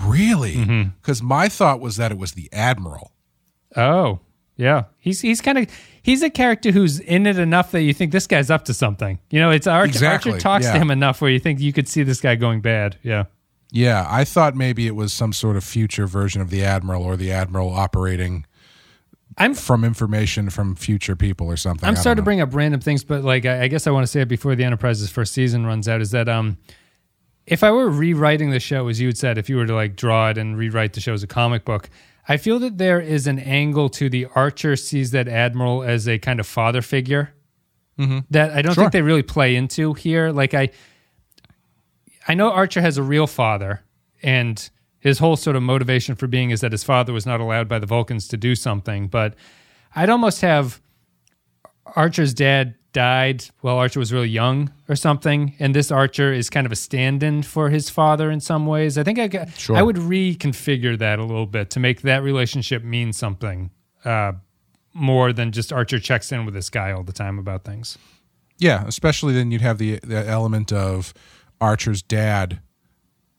Really? Mm-hmm. Because my thought was that it was the admiral. Oh, yeah. He's he's kind of he's a character who's in it enough that you think this guy's up to something. You know, it's Archer. Exactly, Archer talks yeah. to him enough where you think you could see this guy going bad. Yeah. Yeah, I thought maybe it was some sort of future version of the admiral or the admiral operating I'm from information from future people or something. I'm sorry to bring up random things, but like I, I guess I want to say it before the Enterprise's first season runs out is that um if I were rewriting the show as you had said, if you were to like draw it and rewrite the show as a comic book, I feel that there is an angle to the Archer sees that Admiral as a kind of father figure mm-hmm. that I don't Sure. think they really play into here. Like I I know Archer has a real father and his whole sort of motivation for being is that his father was not allowed by the Vulcans to do something, but I'd almost have Archer's dad died while Archer was really young or something, and this Archer is kind of a stand-in for his father in some ways. I think I got, Sure. I would reconfigure that a little bit to make that relationship mean something uh, more than just Archer checks in with this guy all the time about things. Yeah, especially then you'd have the the element of Archer's dad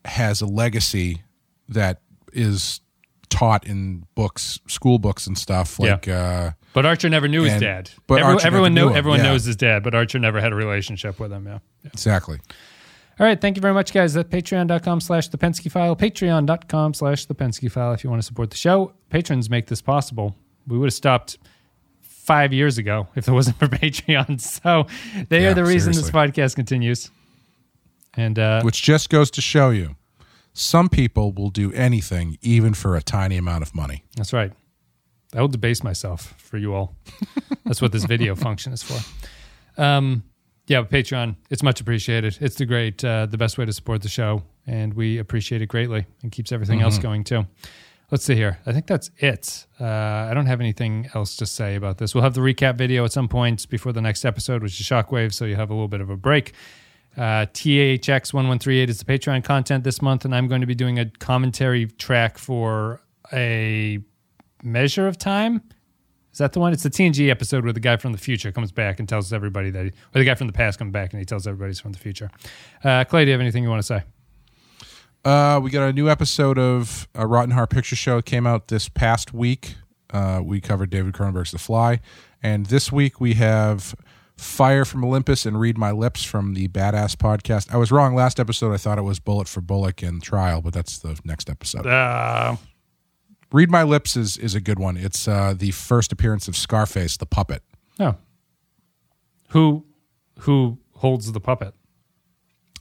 has a legacy that is taught in books, school books and stuff. Yeah. Like, uh, But Archer never knew his And- dad. but Everyone- Archer everyone never knew him, everyone yeah. knows his dad, but Archer never had a relationship with him. Yeah. exactly. All right. Thank you very much, guys. At patreon.com slash the Pensky file, patreon.com slash the Pensky file if you want to support the show. Patrons make this possible. We would have stopped five years ago if it wasn't for Patreon. So they Yeah, are the reason this seriously. podcast continues. And uh, Which just goes to show you some people will do anything, even for a tiny amount of money. that's right. I will debase myself for you all. That's what this video function is for. Um, yeah, Patreon, it's much appreciated. It's the great, uh, the best way to support the show, and we appreciate it greatly and keeps everything else going too. Let's see here. I think that's it. Uh, I don't have anything else to say about this. We'll have the recap video at some point before the next episode, which is Shockwave, so you have a little bit of a break. Uh, THX1138 is the Patreon content this month, and I'm going to be doing a commentary track for a measure of time. Is that the one? It's the TNG episode where the guy from the future comes back and tells everybody that, he, or the guy from the past comes back and he tells everybody he's from the future. Uh, Clay, do you have anything you want to say? Uh, we got a new episode of a Rotten Horror Picture Show. It came out this past week. Uh, we covered David Cronenberg's The Fly, and this week we have Fire from Olympus and Read My Lips from the Badass podcast. I was wrong last episode. I thought it was Bullet for Bullock and Trial, but that's the next episode. Uh, Read My Lips is is a good one. It's uh, the first appearance of Scarface, the puppet. oh. Who who holds the puppet?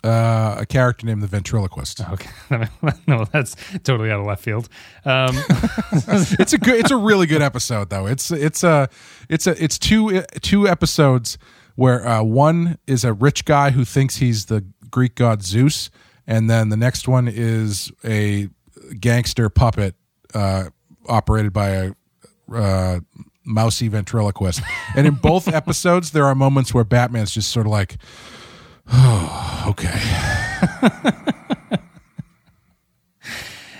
Uh, a character named the ventriloquist. Okay. no, that's totally out of left field. Um, it's a good it's a really good episode though it's it's a it's a it's two two episodes where uh, one is a rich guy who thinks he's the greek god zeus and then the next one is a gangster puppet uh, operated by a uh, mousy ventriloquist and in both episodes there are moments where batman's just sort of like oh okay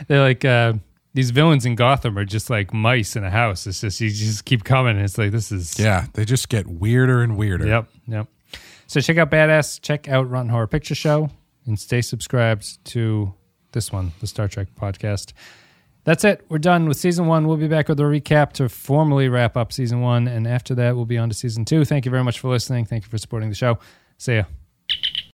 they're like uh, these villains in Gotham are just like mice in a house. It's just you just keep coming. It's like this is yeah they just get weirder and weirder Yep, yep. So check out Badass, check out Rotten Horror Picture Show, and stay subscribed to this one, the Star Trek podcast. That's it. We're done with season one. We'll be back with a recap to formally wrap up season one, and after that, we'll be on to season two. Thank you very much for listening. Thank you for supporting the show. See ya.